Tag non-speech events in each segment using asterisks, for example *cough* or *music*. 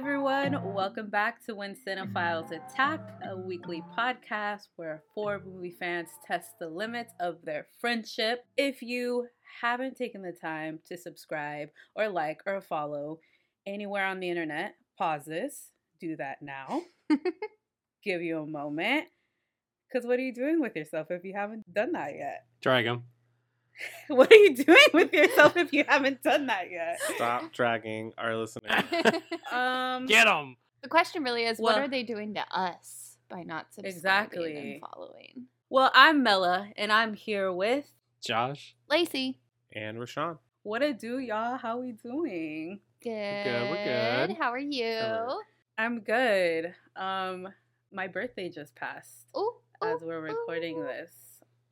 Everyone, welcome back to When Cinephiles Attack, a weekly podcast where four movie fans test the limits of their friendship. If you haven't taken the time to subscribe or like or follow anywhere on the internet, pause this, do that now. *laughs* Give you a moment. Because what are you doing with yourself if you haven't done that yet? Drag him. *laughs* What are you doing with yourself if you haven't done that yet? Stop dragging our listeners. *laughs* Um, Get them. the question really is, what are they doing to us by not subscribing Exactly. and following? well, I'm Mella, and I'm here with Josh. Lacey, and Rashawn. What it do, y'all? How we doing? good. good, we're good. How are you? Good. I'm good. Um, my birthday just passed Ooh, as ooh, we're recording ooh. this.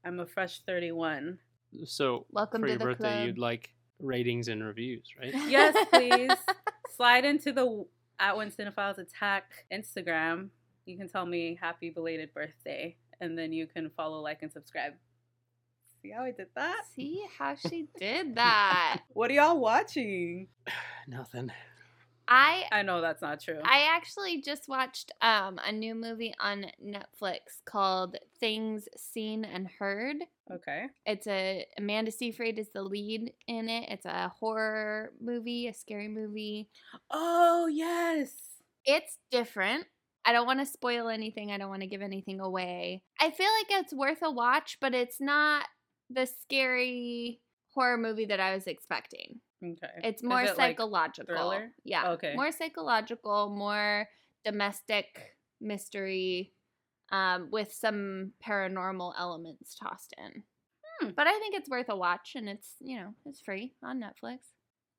I'm a fresh 31. So Welcome for to your the birthday, club. you'd like ratings and reviews, right? *laughs* Yes, please. *laughs* Slide into the at When Cinephiles Attack Instagram. You can tell me happy belated birthday, and then you can follow, like, and subscribe. See how I did that? See how she did *laughs* that. What are y'all watching? *sighs* Nothing. I I know that's not true. I actually just watched um a new movie on Netflix called Things Seen and Heard. okay. It's a Amanda Seyfried is the lead in it. It's a horror movie, a scary movie. Oh yes. It's different. I don't want to spoil anything. I don't want to give anything away. I feel like it's worth a watch, but it's not the scary horror movie that I was expecting. Okay. It's more it, psychological. thriller? Yeah. Okay. More psychological, more domestic mystery, um, with some paranormal elements tossed in. Hmm. But I think it's worth a watch, and it's you know it's free on Netflix.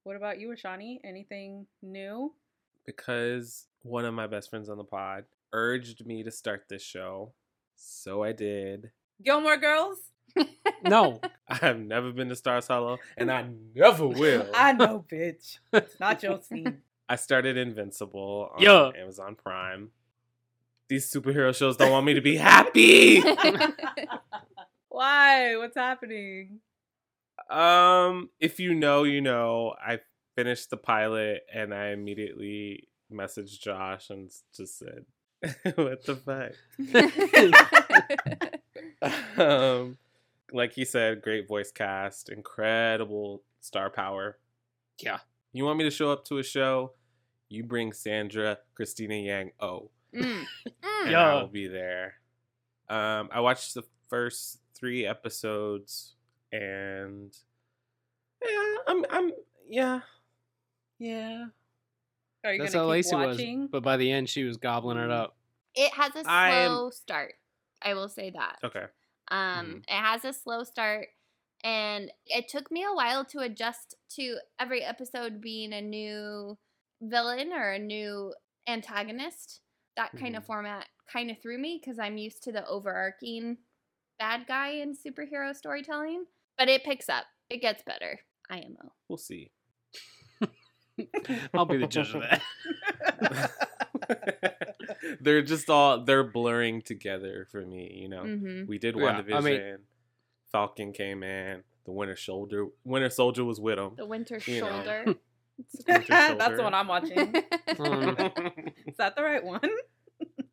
What about you, Ashani? Anything new? Because one of my best friends on the pod urged me to start this show. So I did. Gilmore Girls? No. *laughs* I've never been to Stars Hollow, and I never will. *laughs* I know, bitch. It's not your *laughs* scene. I started Invincible on Yeah. Amazon Prime. These superhero shows don't want me to be happy. Why? What's happening? Um, if you know, you know. I finished the pilot and I immediately messaged Josh and just said, "What the fuck?" um, like he said, great voice cast, incredible star power. Yeah. You want me to show up to a show? You bring Sandra, Christina Yang. Oh, Mm. *laughs* Mm. and Yeah. I'll be there. Um, I watched the first three episodes, and yeah, I'm, I'm, yeah, yeah. Are you That's how keep Lacey watching? was. But by the end, she was gobbling it up. It has a I am- slow start. I will say that. Okay. Um, it has a slow start, and it took me a while to adjust to every episode being a new villain or a new antagonist. That kind of Mhm. format kind of threw me because I'm used to the overarching bad guy in superhero storytelling. But it picks up. It gets better. IMO. We'll see. *laughs* I'll be the judge of that. *laughs* *laughs* *laughs* they're just all they're blurring together for me. You know, Mm-hmm. we did Yeah, one I division. mean- Falcon came in. The Winter Soldier, Winter Soldier was with him. The Winter You know. Shoulder. *laughs* *laughs* That's Soldier. the one I'm watching. Is that the right one?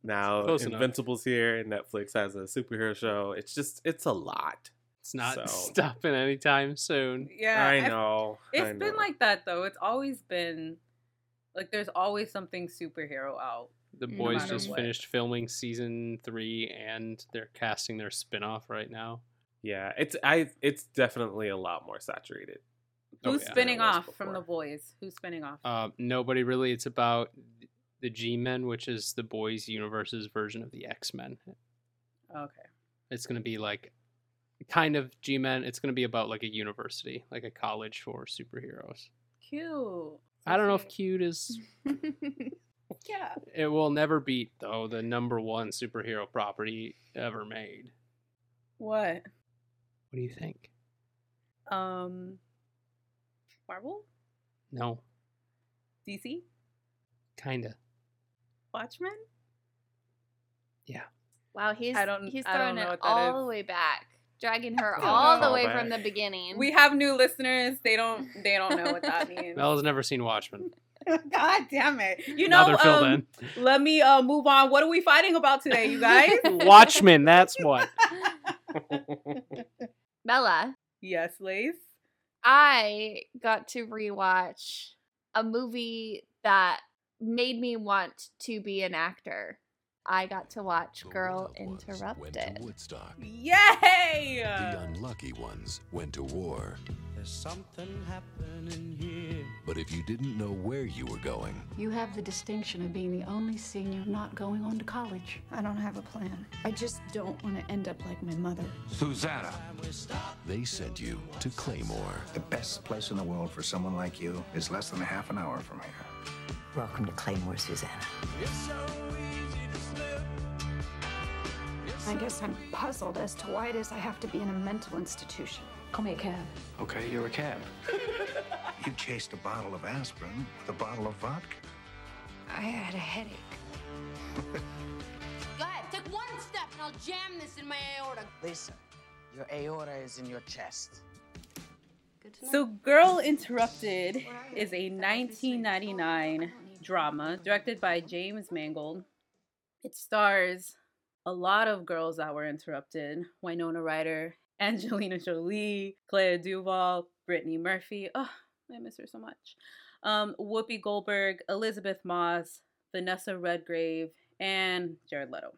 now Close enough. Invincible's here, and Netflix has a superhero show. It's just it's a lot. it's not So- stopping anytime soon. Yeah. I know. It's I been like that though. It's always been like there's always something superhero out. The No boys matter just what. finished filming season three, and they're casting their spin-off right now. yeah, it's I it's definitely a lot more saturated. Oh, Who's yeah. spinning Than it off from the boys? Who's spinning off? Uh, nobody really. It's about the G-Men, which is the boys' universe's version of the X-Men. okay. It's going to be like kind of G-Men. It's going to be about like a university, like a college for superheroes. Cute. I don't know if cute is *laughs* Yeah. It will never beat though the number one superhero property ever made. What? What do you think? Um. Marvel, No, DC, kinda. Watchmen. Yeah. Wow, he's I don't- he's I don't throwing know it all is. the way back, dragging her all the way Callback. from the beginning. We have new listeners. They don't. They don't know what that *laughs* means. Bella's never seen Watchmen. *laughs* God damn it! You know. Neither filled Um, let me uh move on. What are we fighting about today, you guys? *laughs* Watchmen, that's what. Bella, yes, Lace. I got to rewatch a movie that made me want to be an actor. I got to watch The Girl wild ones Went Interrupted. to Woodstock. Yay! The unlucky ones went to war. There's something happening here. But if you didn't know where you were going, You have the distinction of being the only senior not going on to college. I don't have a plan. I just don't want to end up like my mother. Susanna. they sent you to Claymoore. The best place in the world for someone like you is less than a half an hour from here. Welcome to Claymoore, Susanna. I guess I'm puzzled as to why it is I have to be in a mental institution. Call me a cab. Okay, you're a cab. *laughs* You chased a bottle of aspirin with a bottle of vodka. I had a headache. *laughs* Go ahead, take one step and I'll jam this in my aorta. Listen, your aorta is in your chest. So, Girl Interrupted is a 1999 drama directed by James Mangold. It stars a lot of girls that were interrupted Winona Ryder, *laughs* Angelina Jolie, Clea Duvall, Brittany Murphy. Oh, I miss her so much. Um, Whoopi Goldberg, Elisabeth Moss, Vanessa Redgrave, and Jared Leto.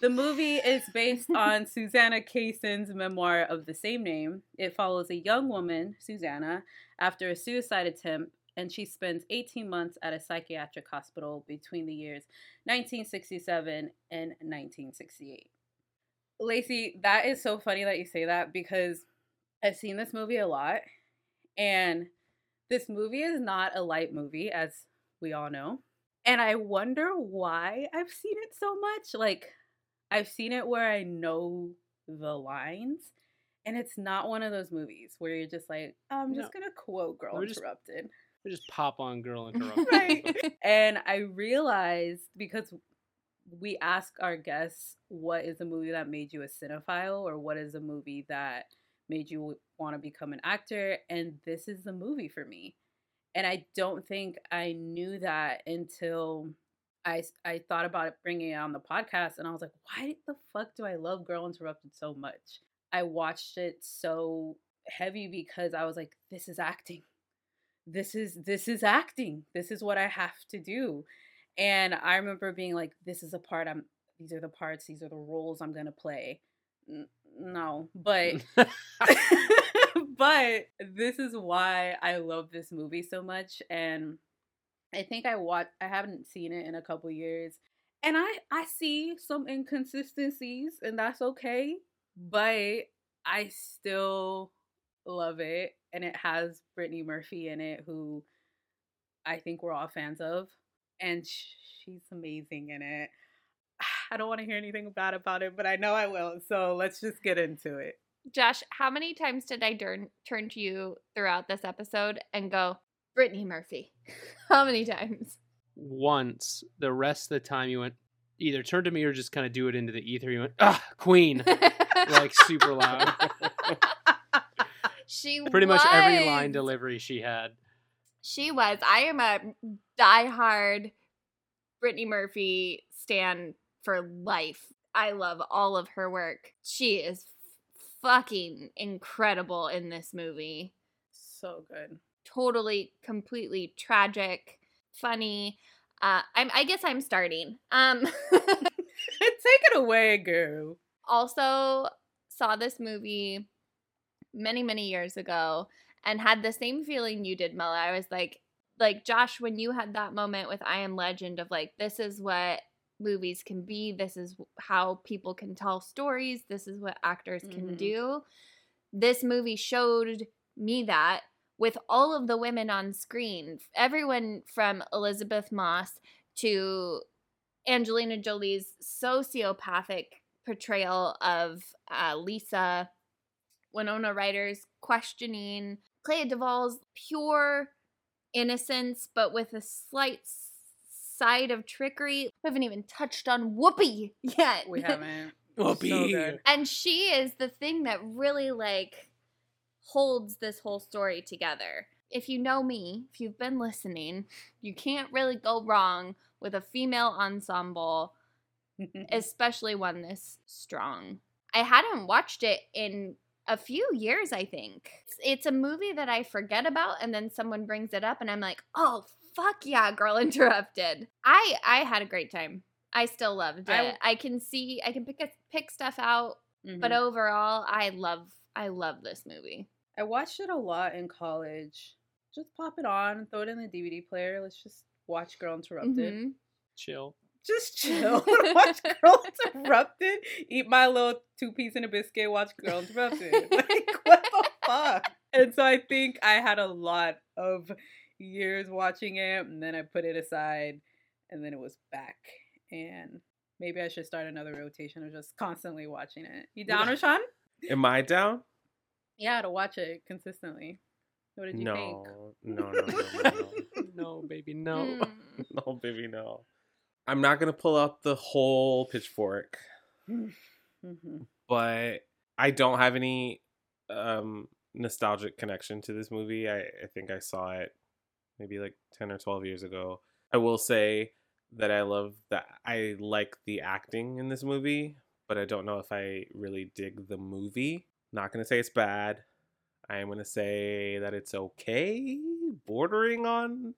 The movie is based *laughs* on Susanna Kaysen's memoir of the same name. It follows a young woman, Susanna, after a suicide attempt, and she spends 18 months at a psychiatric hospital between the years 1967 and 1968. Lacey, that is so funny that you say that because I've seen this movie a lot, and this movie is not a light movie, as we all know. And I wonder why I've seen it so much. Like, I've seen it where I know the lines, and it's not one of those movies where you're just like, I'm just No. gonna quote Girl We're just- Interrupted. We just pop on Girl *laughs* Interrupted. right. *laughs* and I realized because we ask our guests what is a movie that made you a cinephile or what is a movie that made you want to become an actor and this is the movie for me and i don't think i knew that until i i thought about it bringing it on the podcast and i was like why the fuck do i love girl interrupted so much i watched it so heavy because i was like this is acting this is this is acting. This is what i have to do. And i remember being like this is a part i'm these are the parts these are the roles i'm going to play. N- no but *laughs* *laughs* but this is why i love this movie so much and i think i watch i haven't seen it in a couple years and i i see some inconsistencies and that's okay but i still love it and it has brittany murphy in it who i think we're all fans of and she's amazing in it *sighs* i don't want to hear anything bad about it but i know i will so let's just get into it Josh, how many times did I turn turn to you throughout this episode and go, Brittany Murphy? *laughs* how many times? Once, the rest of the time you went either turn to me or just kind of do it into the ether. You went, ah, Queen, *laughs* like super loud. *laughs* she Pretty much every line delivery she had. She was. I am a diehard Brittany Murphy stan for life. I love all of her work. She is fucking incredible in this movie. so good Totally, completely tragic, funny. Uh, I'm. I guess I'm starting. Um, *laughs* *laughs* take it away girl also saw this movie many many years ago and had the same feeling you did Mella. I was like like Josh when you had that moment with I am legend of like this is what movies can be this is how people can tell stories this is what actors can Mhm. do this movie showed me that with all of the women on screen everyone from Elisabeth Moss to Angelina Jolie's sociopathic portrayal of uh, Lisa, Winona Ryder's questioning Clea Duvall's pure innocence, but with a slight side of trickery. We haven't even touched on Whoopi yet. We haven't. *laughs* Whoopi. So and she is the thing that really like holds this whole story together. If you know me, if you've been listening, you can't really go wrong with a female ensemble, *laughs* especially one this strong. I hadn't watched it in a few years, I think. It's, it's a movie that I forget about and then someone brings it up and I'm like, "Oh, fuck yeah, girl *laughs* interrupted." I I had a great time. I still loved it. I- I, can see I can pick a, pick stuff out, but Mhm. overall, I love I love this movie. I watched it a lot in college. Just pop it on, throw it in the DVD player. Let's just watch Girl Interrupted. Mhm. Chill. Just *laughs* chill. *laughs* watch Girl Interrupted. Eat my little two piece and a biscuit. Watch Girl Interrupted. *laughs* like what the fuck? And so I think I had a lot of years watching it, and then I put it aside, and then it was back. And maybe I should start another rotation of just constantly watching it. You down, Yeah. Rashawn? Am I down? Yeah, to watch it consistently. What did you No, think? no, no, no, no, no. No, baby, no. Mm. no, baby, no. I'm not gonna pull out the whole pitchfork, Mhm. but I don't have any um nostalgic connection to this movie. I, I think I saw it maybe like 10 or 12 years ago. I will say that I love that I like the acting in this movie, but I don't know if I really dig the movie. Not gonna say it's bad. I am gonna say that it's okay, bordering on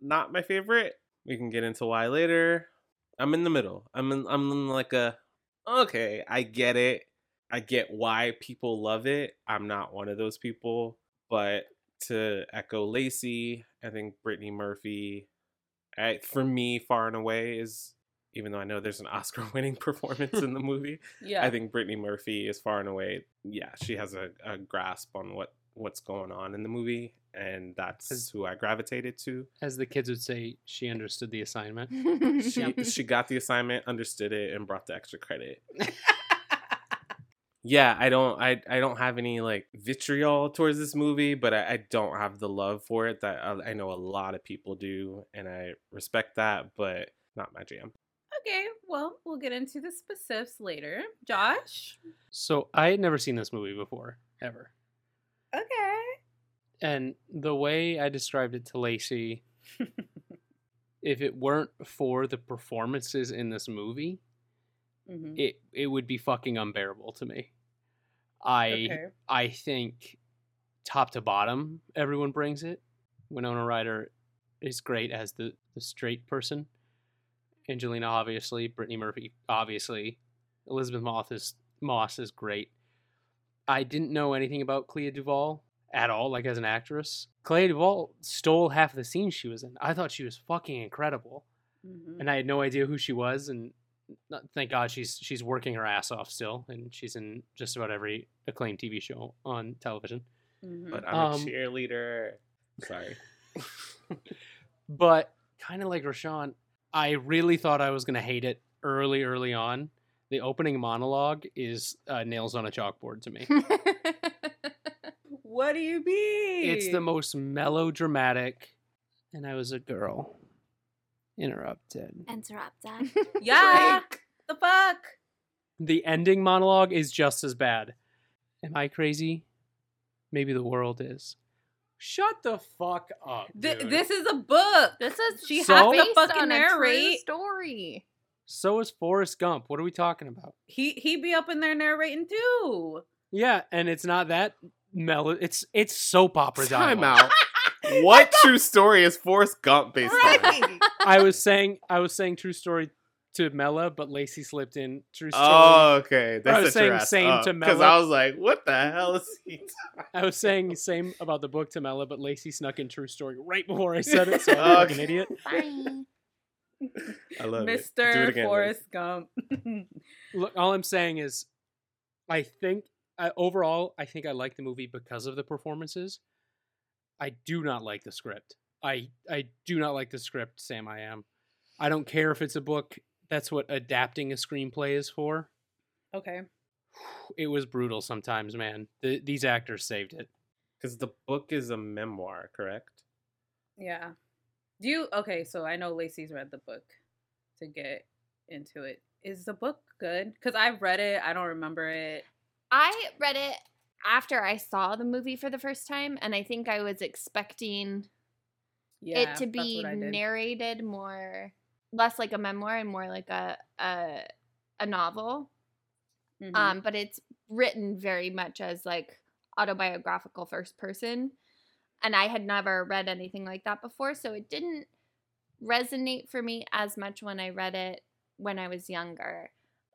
not my favorite. We can get into why later. I'm in the middle. I'm in I'm in like a okay, I get it. I get why people love it. I'm not one of those people, but to echo Lacey, I think Brittany Murphy, I, for me, far and away is even though I know there's an *laughs* Oscar-winning performance in the movie. Yeah. I think Brittany Murphy is far and away. Yeah, she has a, a grasp on what what's going on in the movie, and that's As- who I gravitated to. As the kids would say, she understood the assignment. *laughs* She she got the assignment, understood it, and brought the extra credit. *laughs* yeah, I don't I I don't have any like vitriol towards this movie, but I, I don't have the love for it that I, I know a lot of people do, and I respect that, but not my jam. Okay, well, we'll get into the specifics later. Josh? So I had never seen this movie before, ever. Okay. And the way I described it to Lacey, *laughs* if it weren't for the performances in this movie, Mhm. it it would be fucking unbearable to me. I Okay. I think top to bottom, everyone brings it. Winona Ryder is great as the the straight person. Angelina obviously, Brittany Murphy obviously, Elisabeth Moss is Moss is great. I didn't know anything about Clea Duvall at all, like as an actress. Clea Duvall stole half the scenes she was in. I thought she was fucking incredible Mhm. and I had no idea who she was. And not- thank God she's she's working her ass off still, and she's in just about every acclaimed TV show on television. Mhm. But I'm Um, a cheerleader. *laughs* Sorry. But kind of like Rashawn, I really thought I was gonna hate it early, early on. The opening monologue is uh, nails on a chalkboard to me. *laughs* What do you mean? it's the most melodramatic, and I was a girl. Interrupted. Interrupted. *laughs* Yeah. The fuck? The ending monologue is just as bad. Am I crazy? Maybe the world is. Shut the fuck up. Th- dude. this is a book. This is She So- has to fucking on a narrate. story. So is Forrest Gump. What are we talking about? He he be up in there narrating too. Yeah, and it's not that mellow. It's it's soap opera Time dialogue. out. *laughs* *laughs* what true story is Forrest Gump based on? *laughs* I was saying I was saying true story to Mella, but Lacey slipped in true story. Oh, okay. I That's was saying same oh, to Mella. Because I was like, what the hell is he talking I was saying same about the book to Mella, but Lacey snuck in true story right before I said it, so I'm like an idiot. Bye. I love it. Do it Mr. again, Liz. Forrest Gump. *laughs* Look, all I'm saying is, I think I, overall, I think I like the movie because of the performances. I do not like the script. I I do not like the script. Sam, I am. I don't care if it's a book. That's what adapting a screenplay is for. Okay. It was brutal sometimes, man. The, these actors saved it. Because the book is a memoir, correct? Yeah. Do you okay, so I know Lacey's read the book to get into it. Is the book good? Because I've read it, I don't remember it. I read it after I saw the movie for the first time, and I think I was expecting Yeah, it to be I narrated more, less like a memoir and more like a a, a novel. Mhm. Um, but it's written very much as like autobiographical first person, and I had never read anything like that before, so it didn't resonate for me as much when I read it when I was younger.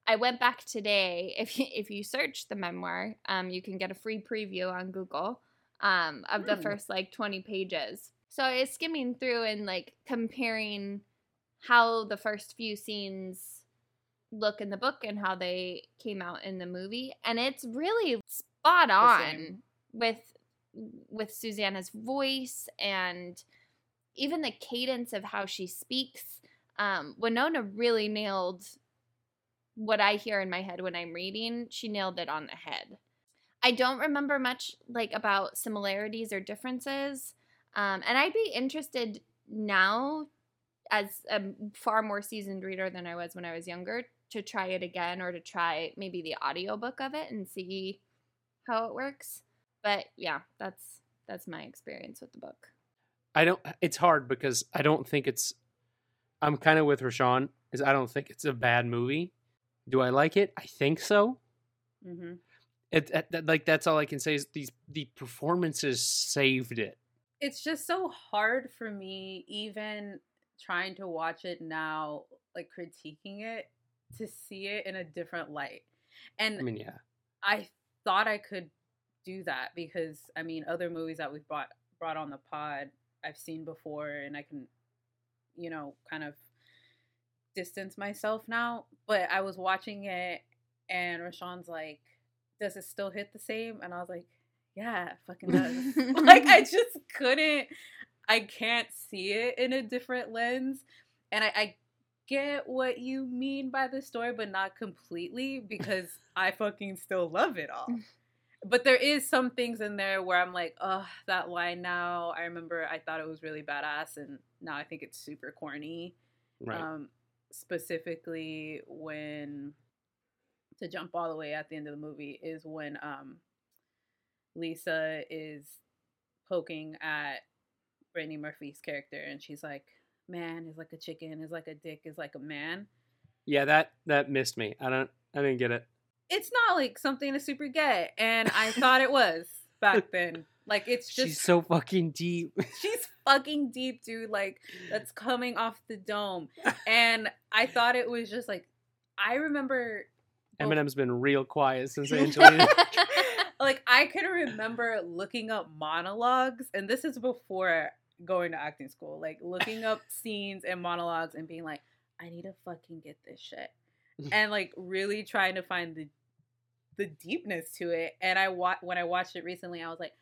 I went back today. *laughs* If you, if you search the memoir, um, you can get a free preview on Google um, of the Hmm. first like 20 pages. So I was skimming through and like comparing how the first few scenes look in the book and how they came out in the movie, and it's really spot on with with Susanna's voice and even the cadence of how she speaks. Um, Winona really nailed what I hear in my head when I'm reading. She nailed it on the head. I don't remember much like about similarities or differences, um, and I'd be interested now, as a far more seasoned reader than I was when I was younger, to try it again or to try maybe the audiobook of it and see how it works. But yeah, that's that's my experience with the book. I don't. It's hard because I don't think it's. I'm kind of with Rashawn. Is I don't think it's a bad movie. Do I like it? I think so. Mm-hmm. It, it- like that's all I can say is these the performances saved it. It's just so hard for me, even trying to watch it now, like critiquing it, to see it in a different light. And I mean, yeah, I thought I could do that because I mean other movies that we've brought brought on the pod I've seen before and I can you know kind of distance myself now but I was watching it and Rashawn's like does it still hit the same? And I was like yeah it fucking does. *laughs* Like I *laughs* just couldn't I can't see it in a different lens. And I, I get what you mean by the story but not completely because I fucking still love it all *laughs* but there is some things in there where I'm like, oh, that line now. I remember I thought it was really badass, and now I think it's super corny. right. Um, specifically when to jump all the way at the end of the movie is when um Lisa is poking at Brittany Murphy's character, and she's like, "Man is like a chicken, is like a dick, is like a man." yeah, that that missed me. I don't. I didn't get it. It's not like something to super get, and I *laughs* thought it was back then. Like it's just She's so fucking deep. *laughs* she's fucking deep, dude. Like that's coming off the dome. And I thought it was just like I remember Eminem's oh. been real quiet since *laughs* Angelina. like I can remember looking up monologues, and this is before going to acting school, like looking up scenes and monologues and being like, I need to fucking get this shit. And like really trying to find the the deepness to it. And I wa- when I watched it recently, I was like,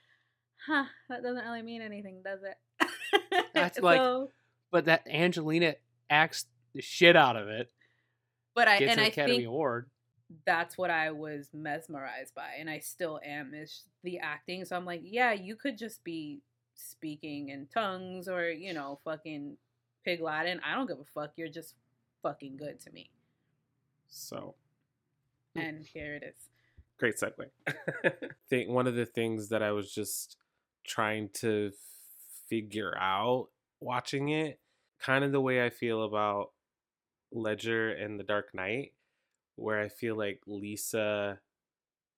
huh, that doesn't really mean anything, does it? That's *laughs* like- but that Angelina acts the shit out of it. but I and an I Academy think Award. that's what I was mesmerized by, and I still am is the acting. So I'm like, yeah, you could just be speaking in tongues or you know, fucking pig Latin. I don't give a fuck. You're just fucking good to me. So And here it is. Great segue. *laughs* think one of the things that I was just trying to figure out watching it, kind of the way I feel about Ledger and The Dark Knight, where I feel like Lisa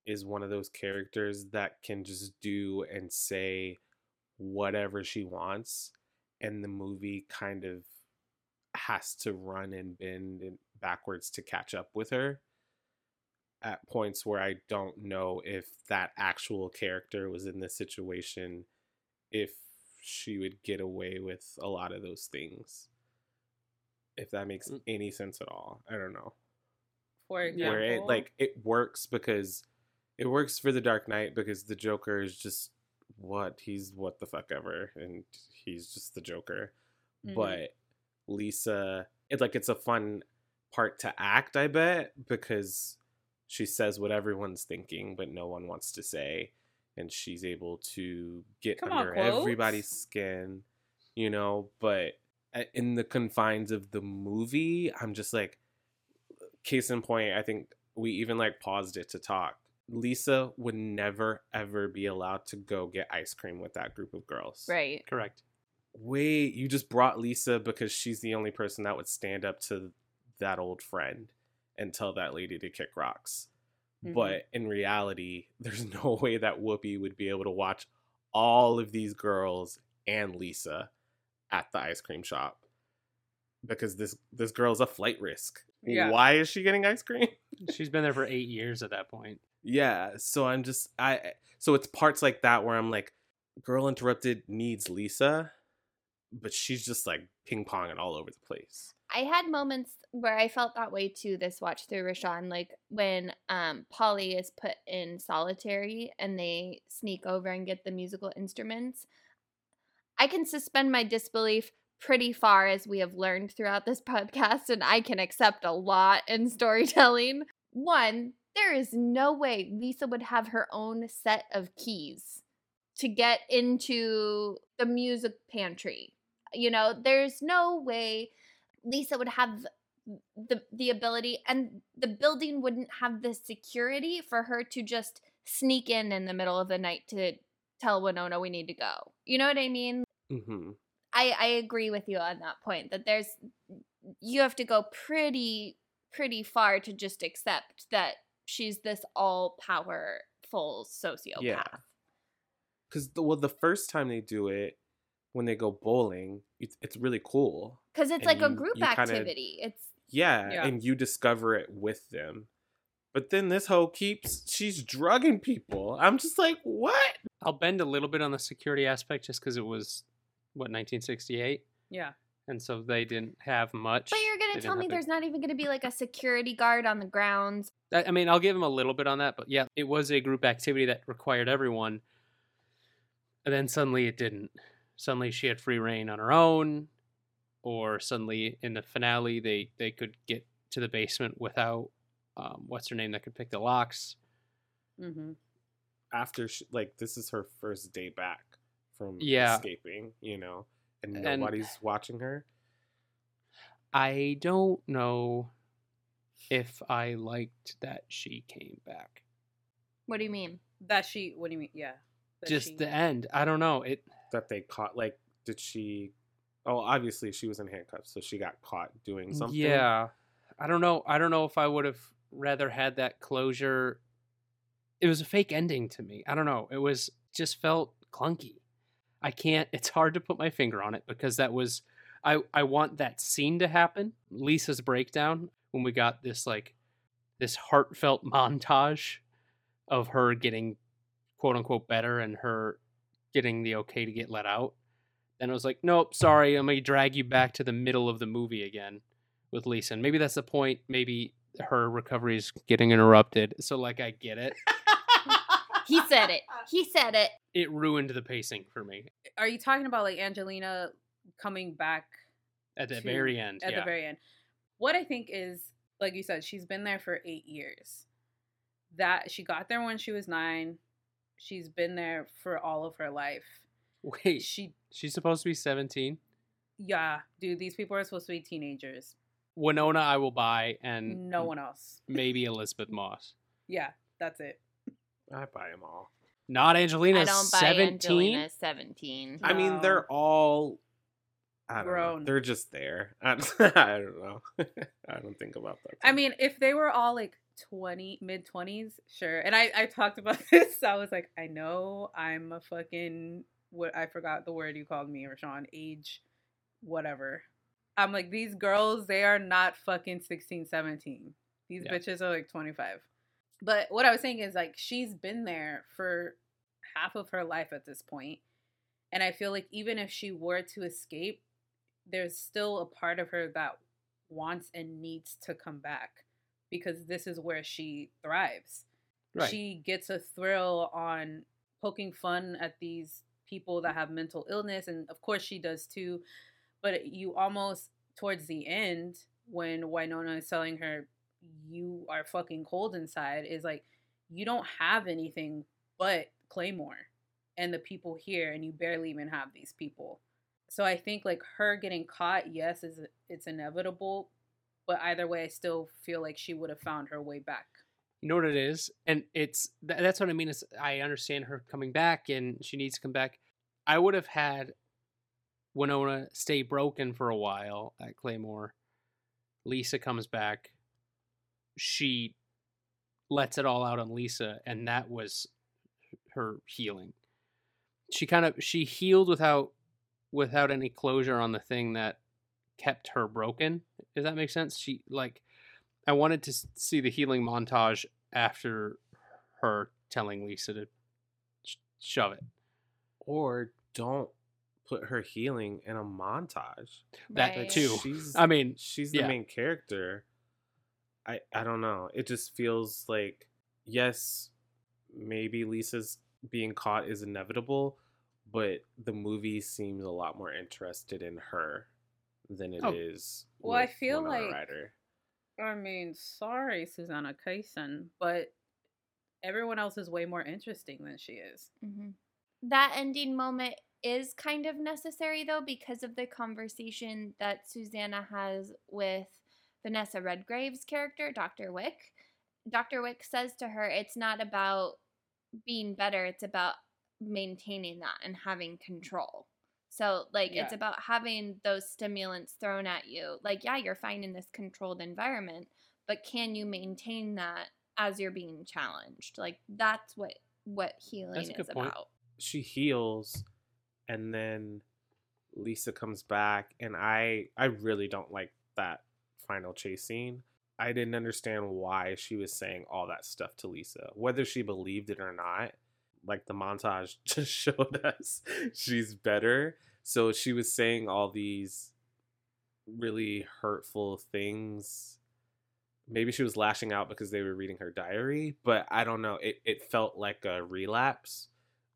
is one of those characters that can just do and say whatever she wants, and the movie kind of has to run and bend backwards to catch up with her at points where I don't know if that actual character was in this situation, if she would get away with a lot of those things. If that makes Mm. any sense at all. I don't know. For example, Where it like it works because it works for the Dark Knight because the Joker is just what he's what the fuck ever and he's just the Joker. Mhm. But Lisa it's like it's a fun part to act, I bet, because she says what everyone's thinking, but no one wants to say. And she's able to get Come under quotes. everybody's skin, you know. But uh, in the confines of the movie, I'm just like, case in point, I think we even like paused it to talk. Lisa would never ever be allowed to go get ice cream with that group of girls. Right. Correct. Wait, you just brought Lisa because she's the only person that would stand up to that old friend and tell that lady to kick rocks. Mhm. But in reality, *laughs* there's no way that Whoopi would be able to watch all of these girls and Lisa at the ice cream shop because this this girl's a flight risk. Yeah. Why is she getting ice cream? *laughs* She's been there for eight years at that point. Yeah, so I'm just I so it's parts like that where I'm like, Girl Interrupted needs Lisa, but she's just like ping ponging all over the place. I had moments where I felt that way too this watch through Rashawn, like when um Polly is put in solitary and they sneak over and get the musical instruments. I can suspend my disbelief pretty far as we have learned throughout this *laughs* podcast, and I can accept a lot in storytelling. One, there is no way Lisa would have her own set of keys to get into the music pantry. You know, there's no way Lisa would have the the ability and the building wouldn't have the security for her to just sneak in in the middle of the night to tell Winona we need to go. You know what I mean? Mm-hmm. I I agree with you on that point that there's you have to go pretty pretty far to just accept that she's this all powerful sociopath. Yeah. Because the, well, the first time they do it, when they go bowling, it's, it's really cool. Cuz it's And like a group you kinda- activity. It's Yeah, Yeah. and you discover it with them. But then this hoe keeps she's drugging people. I'm just like, what? I'll bend a little bit on the security aspect just because it was what 1968, Yeah. and so they didn't have much. But you're gonna tell me have the- there's not even gonna be like a security guard on the grounds. I I mean, I'll give him a little bit on that, but yeah, it was a group activity that required everyone. And then suddenly it didn't. Suddenly she had free reign on her own, or suddenly in the finale they they could get to the basement without um, what's her name that could pick the locks. Mm-hmm. After she, like this is her first day back from Yeah. escaping, you know, and And- nobody's watching her. I don't know if I liked that she came back. What do you mean? That she. What do you mean? Yeah. Just she- the end. I don't know. It That they caught. Like, did she? Oh, obviously she was in handcuffs, so she got caught doing mm, something. Yeah. I don't know. I don't know if I would have rather had that closure. It was a fake ending to me. I don't know. It was just felt clunky. I can't it's hard to put my finger on it because that was I I want that scene to happen. Lisa's breakdown when we got this like this heartfelt *laughs* montage of her getting quote unquote better and her getting the okay to get let out. Then it was like, nope, sorry, I'm gonna drag you back to the middle of the movie again with Lisa. And maybe that's the point. Maybe her recovery is getting interrupted. So like I get it. *laughs* He said it. He said it. It ruined the pacing for me Are you talking about like Angelina coming back at the to- very end. At yeah. the very end. What I think is, like you said, she's been there for eight years. That she got there when she was nine. She's been there for all of her life. Wait, She, she's supposed to be 17. yeah, dude, these people are supposed to be teenagers. Winona, I will buy, and No one else. *laughs* maybe Elisabeth Moss. Yeah, that's it. I buy them all. Not Angelina. I don't buy 17. Angelina 17. I mean, they're all. I don't know. They're just there. *laughs* I, I don't know. *laughs* I don't think about that. I mean, if they were all like 20, mid 20s, sure. And I, I talked about *laughs* this. I was like, I know I'm a fucking, what I forgot the word you called me, Rashawn, age, whatever. I'm like, these girls, they are not fucking 16, 17. These Yeah. bitches are like 25. But what I was saying is like, she's been there for half of her life at this point. And I feel like even if she were to escape, there's still a part of her that wants and needs to come back because this is where she thrives. Right. She gets a thrill on poking fun at these people that have mental illness and of course she does too, but you almost towards the end when Winona is telling her you are fucking cold inside is like you don't have anything but Claymoore and the people here and you barely even have these people. So I think like her getting caught, yes, is it's inevitable, but either way I still feel like she would have found her way back. You know what it is, and it's th- that's what I mean. Is I understand her coming back, and she needs to come back. I would have had Winona stay broken for a while at Claymoore. Lisa comes back. She lets it all out on Lisa, and that was her healing. She kind of she healed without without any closure on the thing that kept her broken. Does that make sense? She like I wanted to see the healing montage after her telling Lisa to sh- shove it. Or don't put her healing in a montage. That Right. too. She's *laughs* I mean, she's the yeah. main character. I I don't know. It just feels like yes, maybe Lisa's being caught is inevitable, but the movie seems a lot more interested in her than it is. Oh, well, I feel Winona like- Ryder. I mean, sorry, Susanna Kaysen, but everyone else is way more interesting than she is. hmm That ending moment is kind of necessary though because of the conversation that Susanna has with Vanessa Redgrave's character, Dr. Wick. Dr. Wick says to her, it's not about being better, it's about maintaining that and having control. So, like, it's about having those stimulants thrown at you. Like, yeah, you're fine in this controlled environment, but can you maintain that as you're being challenged? Like, that's what what healing is point. about. she heals and then Lisa comes back and I I really don't like that final chase scene. I didn't understand why she was saying all that stuff to Lisa. Whether she believed it or not, like the montage *laughs* just showed us she's better. So she was saying all these really hurtful things. Maybe she was lashing out because they were reading her diary, but I don't know. It it felt like a relapse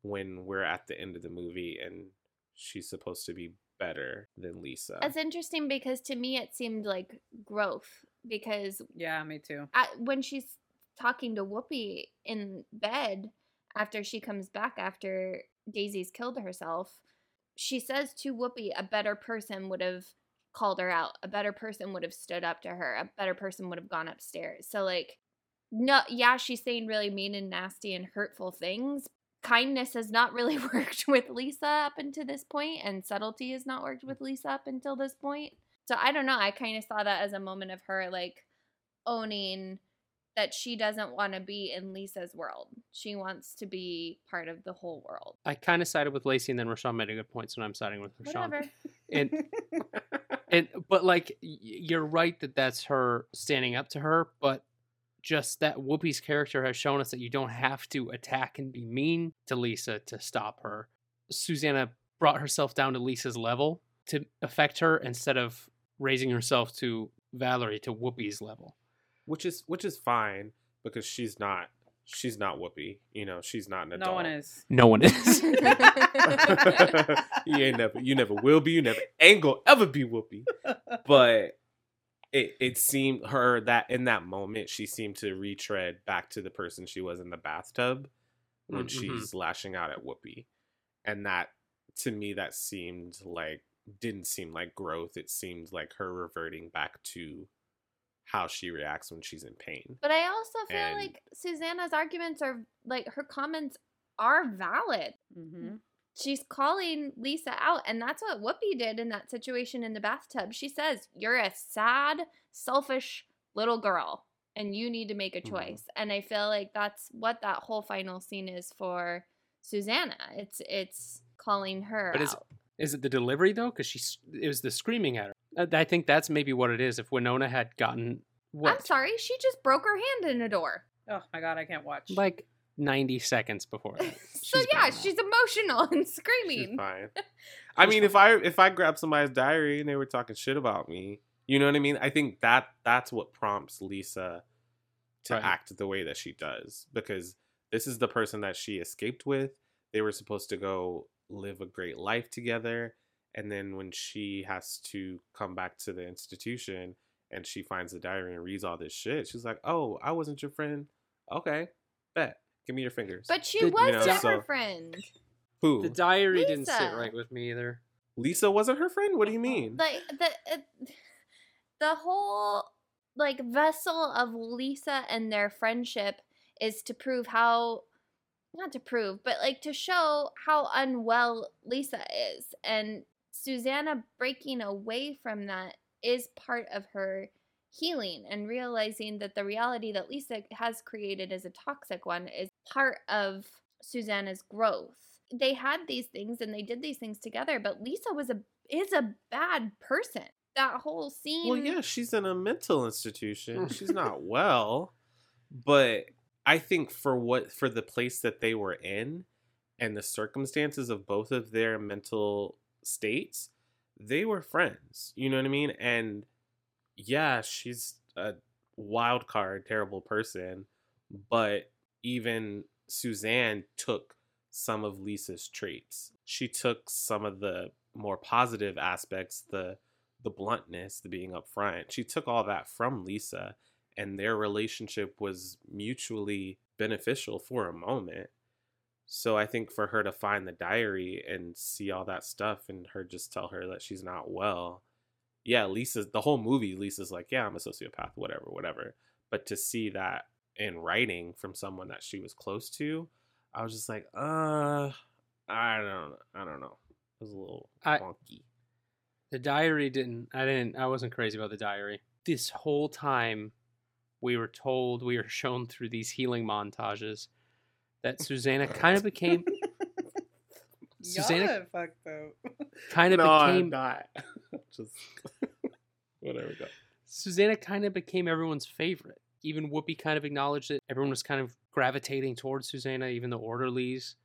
when we're at the end of the movie and she's supposed to be better than Lisa. It's interesting because to me it seemed like growth because Yeah, me too. at, when she's talking to Whoopi in bed after she comes back after Daisy's killed herself, she says to Whoopi, a better person would have called her out. A better person would have stood up to her. A better person would have gone upstairs. So like no yeah, she's saying really mean and nasty and hurtful things. Kindness has not really *laughs* worked with Lisa up until this point, and subtlety has not worked with Lisa up until this point. So I don't know. I kind of saw that as a moment of her like owning that she doesn't want to be in Lisa's world. She wants to be part of the whole world. I kind of sided with Lacey, and then Rashawn made a good point, so I'm siding with Rashawn. Whatever. And *laughs* and but like you're right that that's her standing up to her, but just that Whoopi's character has shown us that you don't have to attack and be mean to Lisa to stop her. Susanna brought herself down to Lisa's level to affect her instead of raising herself to Valerie to Whoopi's level. Which is which is fine because she's not she's not Whoopi. You know, she's not an adult. No one is. No one is. *laughs* you ain't never you never will be, you never ain't gonna ever be Whoopi. But it it seemed her that in that moment she seemed to retread back to the person she was in the bathtub when Mm, mhm. she's lashing out at Whoopi. And that to me that seemed like didn't seem like growth. It seemed like her reverting back to how she reacts when she's in pain. But I also feel And- like Susanna's arguments are like her comments are valid. Mm-hmm. She's calling Lisa out, and that's what Whoopi did in that situation in the bathtub. She says, You're a sad, selfish little girl, and you need to make a Mhm. choice. And I feel like that's what that whole final scene is for Susanna. It's it's calling her But is out. is it the delivery though? Because she's it was the screaming at her. Uh, I think that's maybe what it is. If Winona had gotten what I'm sorry, she just broke her hand in a door. Oh my god, I can't watch. like ninety seconds before that. *laughs* So She's yeah, fine. she's emotional and *laughs* She's screaming. fine. *laughs* I mean, if I if I grabbed somebody's diary and they were talking shit about me, you know what I mean? I think that that's what prompts Lisa to Right. act the way that she does because this is the person that she escaped with. They were supposed to go live a great life together, And then when she has to come back to the institution and she finds the diary and reads all this shit, she's like, "Oh, I wasn't your friend. Okay, bet. Give me your fingers." But she The- was you know, her so- friend. Who? The diary didn't sit right with me either. Lisa wasn't her friend. What do you mean? Like the uh, the whole like vessel of Lisa and their friendship is to prove how not to prove, but like to show how unwell Lisa is. And Susanna breaking away from that is part of her healing and realizing that the reality that Lisa has created as a toxic one is part of Susanna's growth. They had these things and they did these things together, but Lisa was a is a bad person. That whole scene Well, yeah, she's in a mental institution. *laughs* She's not well, but I think for what for the place that they were in and the circumstances of both of their mental states, they were friends. You know what I mean? And yeah, she's a wild card, terrible person, but even Suzanne took some of Lisa's traits. She took some of the more positive aspects, the the bluntness, the being upfront. She took all that from Lisa, and their relationship was mutually beneficial for a moment. So I think for her to find the diary and see all that stuff, and her just tell her that she's not well, yeah, Lisa's the whole movie. Lisa's like, yeah, I'm a sociopath, whatever, whatever. But to see that in writing from someone that she was close to, I was just like, uh, I don't, I don't know. It was a little I- wonky. The diary didn't. I didn't. I wasn't crazy about the diary. This whole time, we were told we were shown through these healing montages that Susanna *laughs* kind of became. *laughs* Susanna fucked up. *laughs* kind of no, I'm became. not. just whatever. Go. Susanna kind of became everyone's favorite. Even Whoopi kind of acknowledged it. Everyone was kind of gravitating towards Susanna, even the orderlies.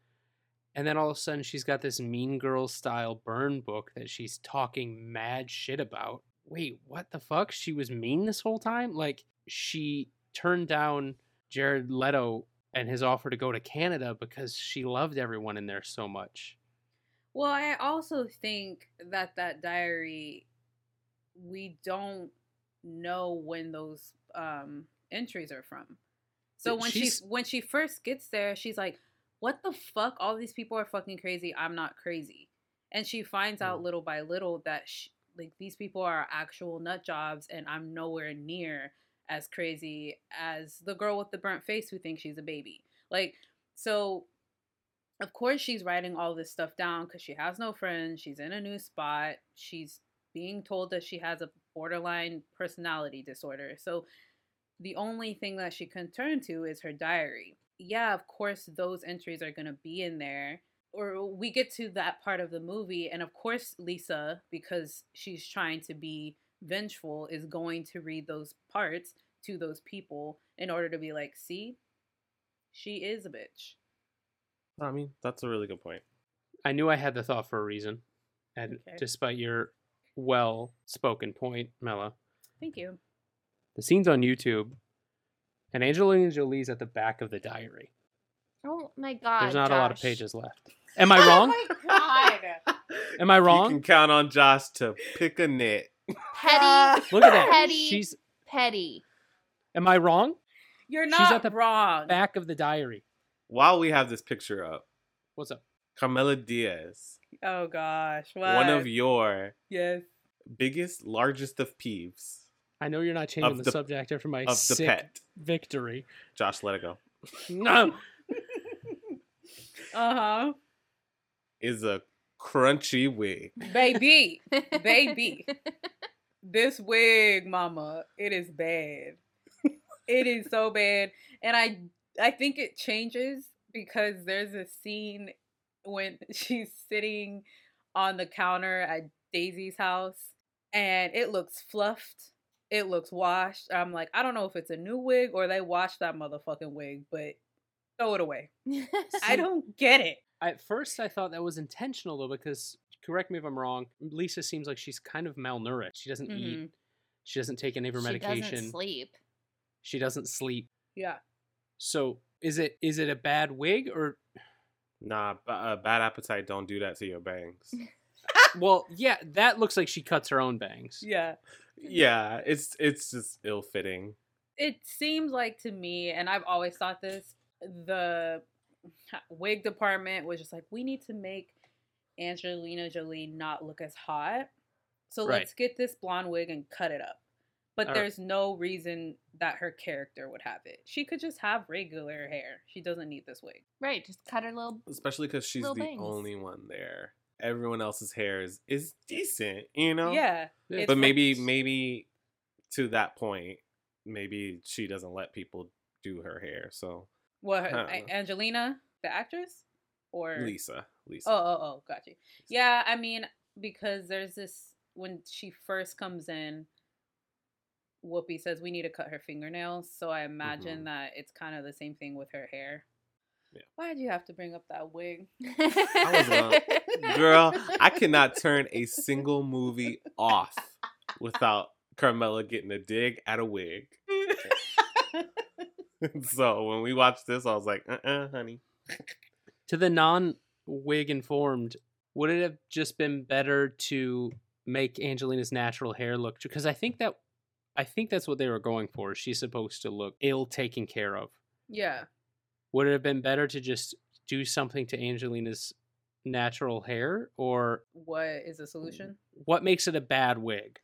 And then all of a sudden, she's got this Mean girl style burn book that she's talking mad shit about. Wait, what the fuck? She was mean this whole time? Like, she turned down Jared Leto and his offer to go to Canada because she loved everyone in there so much. Well, I also think that that diary, we don't know when those um, entries are from. So when she's- she when she first gets there, she's like, "What the fuck? All these people are fucking crazy. I'm not crazy." And she finds out little by little that sh like these people are actual nut jobs, and I'm nowhere near as crazy as the girl with the burnt face who thinks she's a baby. Like, so of course she's writing all this stuff down because she has no friends she's in a new spot she's being told that she has a borderline personality disorder so the only thing that she can turn to is her diary yeah of course those entries are going to be in there or we get to that part of the movie and of course lisa because she's trying to be vengeful is going to read those parts to those people in order to be like see she is a bitch I mean, that's a really good point. I knew I had the thought for a reason. And Okay. despite your well spoken point, Mela, thank you the scene's on YouTube, and Angelina Jolie's at the back of the diary. Oh my god. There's not a lot of pages left. *laughs* Am I wrong? Oh god. Am I wrong? You can count on Josh to pick a nit. Petty. Look at that. Petty. She's. petty. Am I wrong? You're not She's at the wrong. Back of the diary. While we have this picture up, What's up? Carmela Diaz, Oh gosh, what? one of your yes. biggest, largest of peeves I know you're not changing the, the- subject after my of the sick pet. victory. Josh, let it go. *laughs* No. *laughs* Uh huh. Is a crunchy wig. Baby, *laughs* baby, this wig, mama, it is bad. it is so bad, and I I think it changes because there's a scene when *laughs* she's sitting on the counter at Daisy's house, and it looks fluffed. It looks washed. I'm like, I don't know if it's a new wig or they washed that motherfucking wig, but throw it away. *laughs* I don't get it. At first, I thought that was intentional though, because correct me if I'm wrong. Lisa seems like she's kind of malnourished. She doesn't eat. Mhm. She doesn't take any of her she medication. doesn't sleep. She doesn't sleep. Yeah. So is it is it a bad wig or Nah, b- uh, bad appetite don't do that to your bangs. *laughs* Well, yeah, that looks like she cuts her own bangs. Yeah. Yeah, it's it's just ill fitting. It seems like to me, and I've always thought this, the wig department was just like, we need to make Angelina Jolie not look as hot. So Right. let's get this blonde wig and cut it up. But All right. there's no reason that her character would have it. She could just have regular hair. She doesn't need this wig. Right, just cut her little. Especially because she's the bangs. only one there. Everyone else's hair is, is decent, you know. Yeah. it's but like- maybe maybe to that point, maybe she doesn't let people do her hair. So What I her- don't A- know. Angelina, the actress, or Lisa, Lisa. Oh, oh, oh, got you. Yeah, I mean, because there's this when she first comes in, Whoopi says we need to cut her fingernails. So I imagine Mhm. that it's kind of the same thing with her hair. Yeah. Why did you have to bring up that wig? I was girl, I cannot turn a single movie off without Carmela getting a dig at a wig. *laughs* so when we watched this, I was like, uh uh honey. To the non wig informed, would it have just been better to make Angelina's natural hair look? Because I think that, I think that's what they were going for. She's supposed to look ill taken care of. Yeah. Would it have been better to just do something to Angelina's natural hair, or What is the solution? what makes it a bad wig?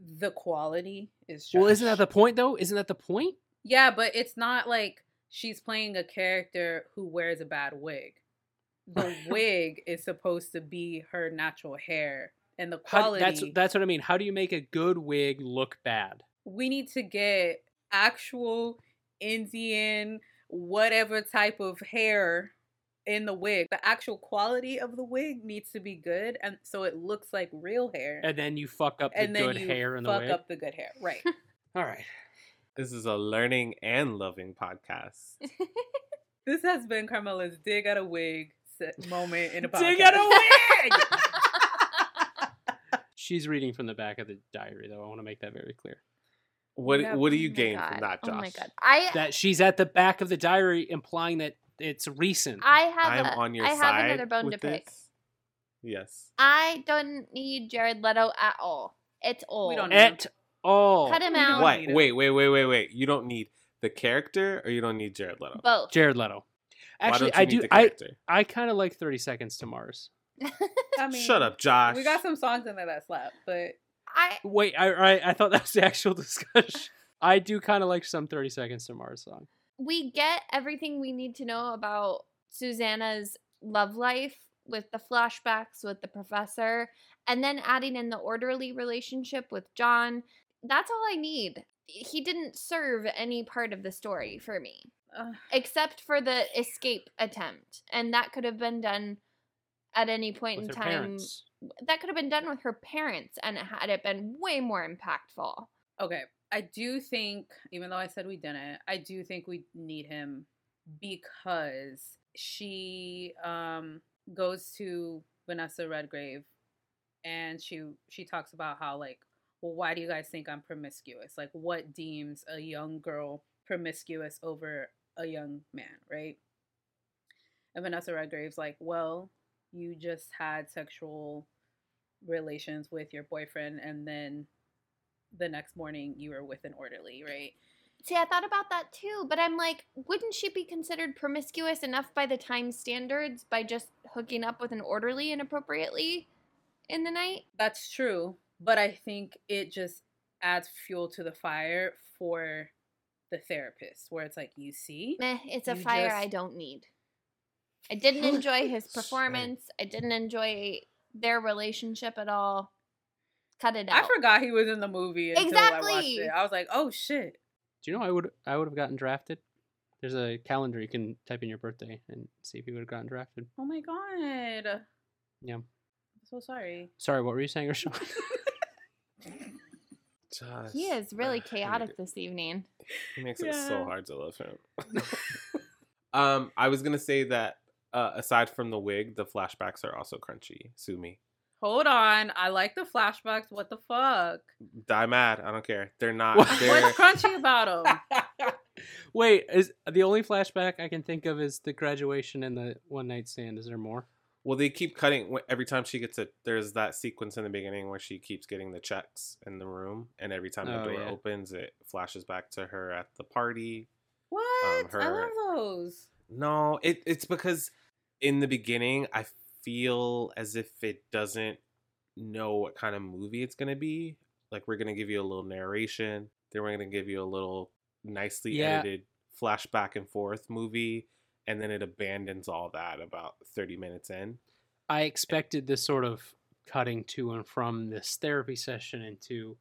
The quality is. Just Well, isn't that the point though? Isn't that the point? Yeah, but it's not like she's playing a character who wears a bad wig. The *laughs* wig is supposed to be her natural hair, and the How, quality. that's that's what I mean. How do you make a good wig look bad? we need to get actual Indian whatever type of hair in the wig. The actual quality of the wig needs to be good, and so it looks like real hair. And then you fuck up the And good hair in the fuck wig. up the good hair, right? *laughs* All right. This is a learning and loving podcast. *laughs* this has been Carmela's dig at a wig se- moment in a podcast. Dig at a wig! *laughs* *laughs* She's reading from the back of the diary, though. I want to make that very clear. What Yeah, what do oh you my gain God, from that, Josh? Oh my god. I That she's at the back of the diary, implying that it's recent. I have I'm a, on your I have another bone to pick. this. Yes. I don't need Jared Leto at all. It's old. don't need At all. Cut him out. Wait, wait, wait, wait, wait, wait. You don't need the character, or you don't need Jared Leto. Both. Jared Leto. Actually, Why don't you I need do. the I? I kind of like Thirty Seconds to Mars. *laughs* I mean, Shut up, Josh. We got some songs in there that slap, but I Wait, I I, I thought that was the actual *laughs* discussion. I do kind of like some Thirty Seconds to Mars song. we get everything we need to know about Susanna's love life with the flashbacks with the professor and then adding in the orderly relationship with John. That's all I need. He didn't serve any part of the story for me uh, except for the escape attempt and that could have been done at any point With in her time parents. that could have been done with her parents and had it been way more impactful okay. I do think, even though I said we didn't, I do think we need him because she um goes to Vanessa Redgrave and she she talks about how like well why do you guys think I'm promiscuous? Like what deems a young girl promiscuous over a young man, right? And Vanessa Redgrave's like, "Well, you just had sexual relations with your boyfriend and then the next morning you were with an orderly, right?" See, I thought about that too, but I'm like, wouldn't she be considered promiscuous enough by the time standards by just hooking up with an orderly inappropriately in the night? That's true, but I think it just adds fuel to the fire for the therapist, where it's like, you see, Meh, it's a fire just- I don't need. I didn't enjoy his *gasps* performance. I didn't enjoy their relationship at all. Cut it out. I forgot he was in the movie until I watched it. I was like, oh shit. Do you know I would I would have gotten drafted? There's a calendar you can type in your birthday and see if you would have gotten drafted. Oh my god. Yeah. I'm so sorry. Sorry, what were you saying, Rashawn? *laughs* Josh. he is really chaotic it. this evening. He makes it so hard to love him. *laughs* um, I was gonna say that uh, aside from the wig, the flashbacks are also crunchy. Sue me. Hold on. I like the flashbacks. What the fuck? Die mad. I don't care. They're not. What? They're, What's crunchy about them? *laughs* Wait, is the only flashback I can think of is the graduation and the one night stand. Is there more? Well, they keep cutting every time she gets it. There's that sequence in the beginning where she keeps getting the checks in the room, and every time the Oh, door yeah. opens, it flashes back to her at the party. What? Um, I her- love those. No, it it's because in the beginning I feel as if it doesn't know what kind of movie it's gonna be. Like we're gonna give you a little narration, then we're gonna give you a little nicely Yeah. edited flash back and forth movie, and then it abandons all that about thirty minutes in. I expected this sort of cutting to and from this therapy session into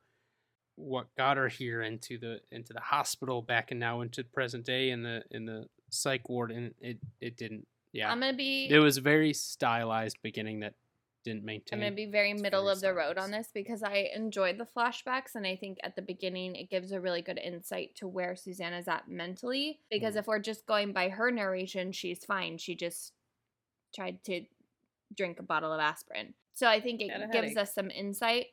what got her here into the into the hospital back and now into the present day in the in the psych ward and it it didn't yeah I'm gonna be it was very stylized beginning that didn't maintain. I'm gonna be very middle very of the road on this because I enjoyed the flashbacks and I think at the beginning it gives a really good insight to where Susanna's at mentally. Because Mm. if we're just going by her narration, she's fine. She just tried to drink a bottle of aspirin. So I think it gives headache. us some insight.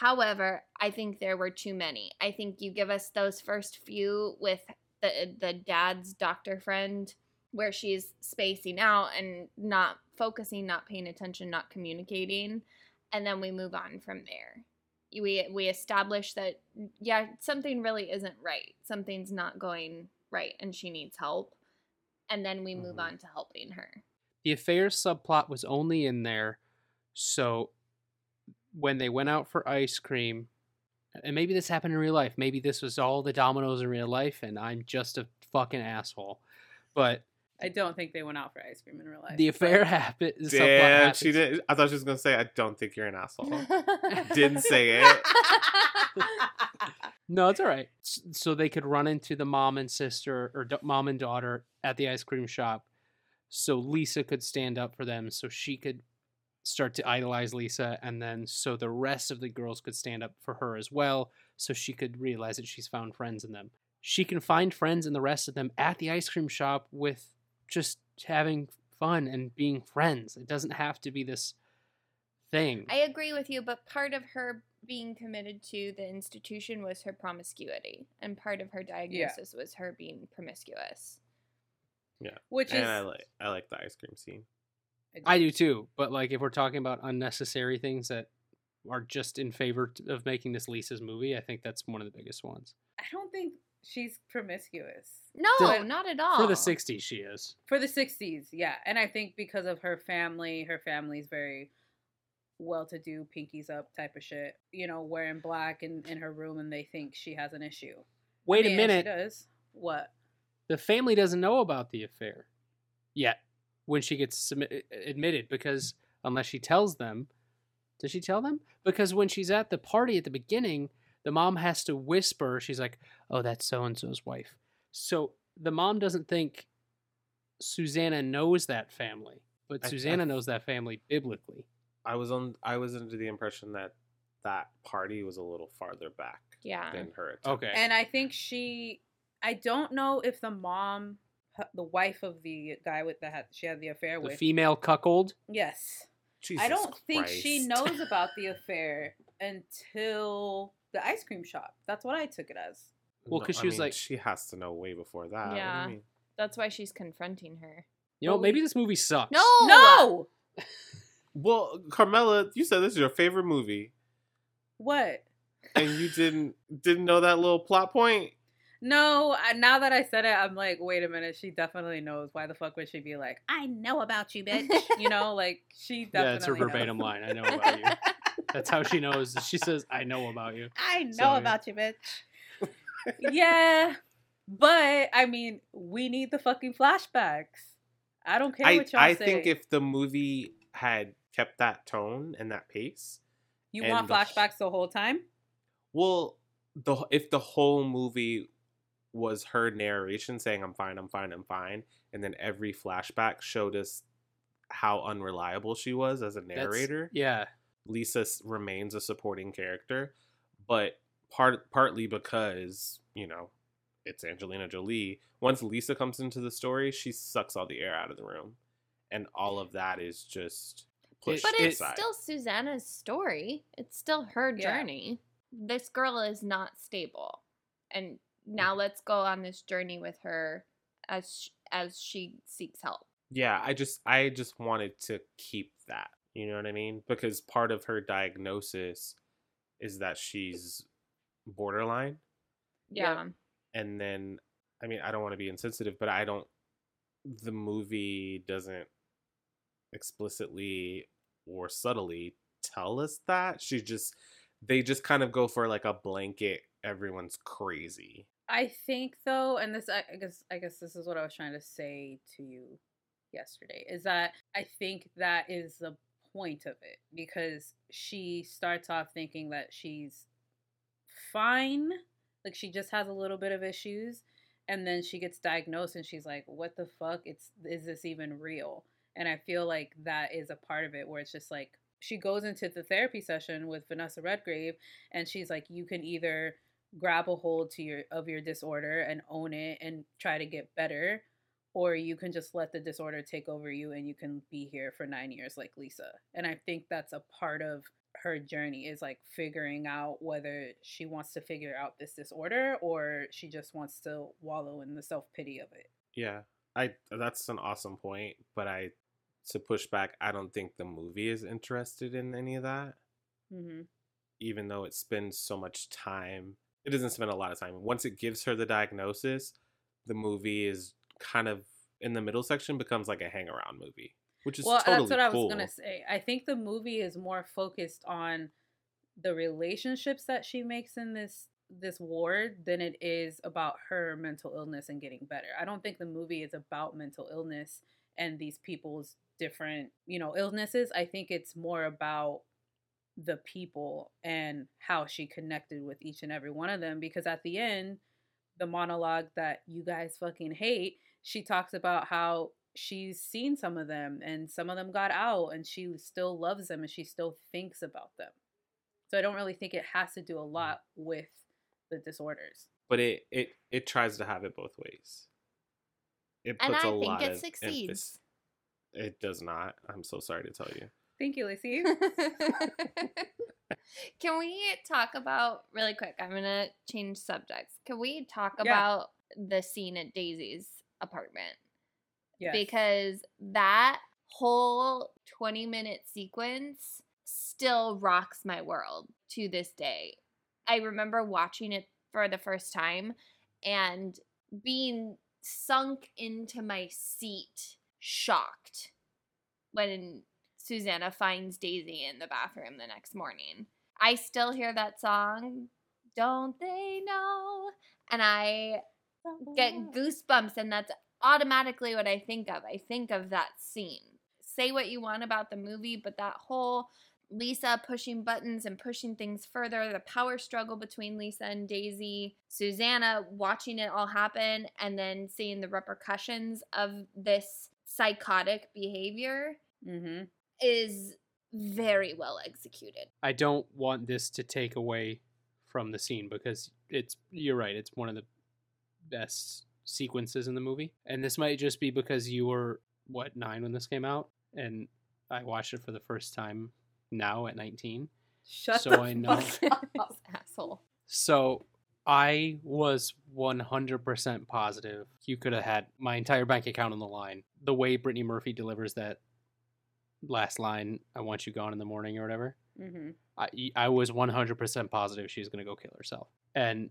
However, I think there were too many. I think you give us those first few with the the dad's doctor friend where she's spacing out and not focusing, not paying attention, not communicating, and then we move on from there. We we establish that yeah, something really isn't right. Something's not going right and she needs help. And then we move Mhm. on to helping her. the affairs subplot was only in there so when they went out for ice cream and maybe this happened in real life maybe this was all the dominoes in real life and i'm just a fucking asshole but I don't think they went out for ice cream in real life. the affair *laughs* happened Damn, she happens- did. I thought she was gonna say, "I don't think you're an asshole." *laughs* Didn't say it. *laughs* No, it's all right. So they could run into the mom and sister or da- mom and daughter at the ice cream shop. So Lisa could stand up for them so she could start to idolize Lisa and then so the rest of the girls could stand up for her as well so she could realize that she's found friends in them. She can find friends in the rest of them at the ice cream shop with just having fun and being friends. It doesn't have to be this thing. I agree with you, but part of her being committed to the institution was her promiscuity, and part of her diagnosis was her being promiscuous. Yeah, Which and is I like I like the ice cream scene. I do too, but like if we're talking about unnecessary things that are just in favor of making this Lisa's movie, I think that's one of the biggest ones. I don't think she's promiscuous. No, The- not at all. For the 60s, she is. For the 60s, yeah. And I think because of her family, her family's very well to do, pinkies up type of shit. You know, wearing black in, in her room and they think she has an issue. Wait I mean, a minute. She does. What? The family doesn't know about the affair yet when she gets submi- admitted because unless she tells them, does she tell them? Because when she's at the party at the beginning, the mom has to whisper, she's like, oh, that's so and so's wife. So the mom doesn't think Susanna knows that family, but I- I Susanna th- knows that family biblically. I was on. I was under the impression that that party was a little farther back Yeah. than her. attempt. Okay. And I think she, I don't know if the mom, the wife of the guy with the had, she had the affair the with. female cuckold. yes. Jesus I don't think she knows *laughs* about the affair until the ice cream shop. That's what I took it as. Well, No, 'cause she was mean, like- she has to know way before that. What do you Yeah. mean? That's why she's confronting her. You know, Well, maybe this movie sucks. No, No! *laughs* Well, Carmela, you said this is your favorite movie, What? and you didn't didn't know that little plot point. No, now that I said it, I'm like, wait a minute. She definitely knows. Why the fuck would she be like, I know about you, bitch? you know, *laughs* like she definitely. Yeah, it's her knows. verbatim line. I know *laughs* about you. That's how she knows. She says, "I know about you." *laughs* I know So- about you, bitch. *laughs* yeah, but I mean, we need the fucking flashbacks. I don't care I what y'all I say. think if the movie had kept that tone and that pace, you want flashbacks the whole time, well, the if the whole movie was her narration saying "I'm fine, I'm fine, I'm fine," and then every flashback showed us how unreliable she was as a That's- narrator. Yeah. Lisa remains a supporting character, but part partly because you know it's Angelina Jolie. Once Lisa comes into the story, she sucks all the air out of the room, and all of that is just pushed But it's aside. still Susanna's story. It's still her Yeah. journey. This girl is not stable. And now mm-hmm. let's go on this journey with her as sh- as she seeks help. yeah, I just I just wanted to keep that. You know what I mean? Because part of her diagnosis is that she's borderline Yeah. and then I mean, I don't want to be insensitive, but I don't the movie doesn't explicitly or subtly tell us that. She just they just kind of go for like a blanket everyone's crazy. I think though, and this I I guess I guess this is what I was trying to say to you yesterday is that I think that is the point of it because she starts off thinking that she's fine, like she just has a little bit of issues, and then she gets diagnosed and she's like, "What the fuck? It's is this even real?" And I feel like that is a part of it where it's just like she goes into the therapy session with Vanessa Redgrave and she's like, "You can either grab a hold to your of your disorder and own it and try to get better or you can just let the disorder take over you and you can be here for 9 years like Lisa. And I think that's a part of her journey is like figuring out whether she wants to figure out this disorder or she just wants to wallow in the self-pity of it. Yeah. I that's an awesome point, but I to push back, I don't think the movie is interested in any of that. Mhm. Even though it spends so much time, it doesn't spend a lot of time. Once it gives her the diagnosis, the movie is kind of in the middle section becomes like a hang around movie, which is well, totally that's what I was gonna say. I think the movie is more focused on the relationships that she makes in this this ward than it is about her mental illness and getting better. I don't think the movie is about mental illness and these people's different, you know, illnesses. I think it's more about the people and how she connected with each and every one of them because at the end the monologue that you guys fucking hate she talks about how she's seen some of them and some of them got out and she still loves them and she still thinks about them so i don't really think it has to do a mm. lot with the disorders but it it it tries to have it both ways. It puts And puts I a think lot it of succeeds. emphasis- It does not. I'm so sorry to tell you. thank you lacey *laughs* Can we talk about really quick? I'm gonna change subjects. Can we talk Yeah. about the scene at Daisy's apartment? yes. Because that whole 20 minute sequence still rocks my world to this day. I remember watching it for the first time and being sunk into my seat, shocked when Susanna finds Daisy in the bathroom the next morning. I still hear that song, Don't They Know? And I get goosebumps, and that's automatically what I think of. I think of that scene. Say what you want about the movie, but that whole Lisa pushing buttons and pushing things further, the power struggle between Lisa and Daisy, Susanna watching it all happen, and then seeing the repercussions of this psychotic behavior mm-hmm. is very well executed. I don't want this to take away from the scene because it's you're right, it's one of the best sequences in the movie. And this might just be because you were what, 9 when this came out and I watched it for the first time now at 19. shut So the I know. fuck up. *laughs* Asshole. So I was 100% positive you could have had my entire bank account on the line. The way Brittany Murphy delivers that last line, I want you gone in the morning or whatever. mm-hmm. I, I was 100% positive she's going to go kill herself. And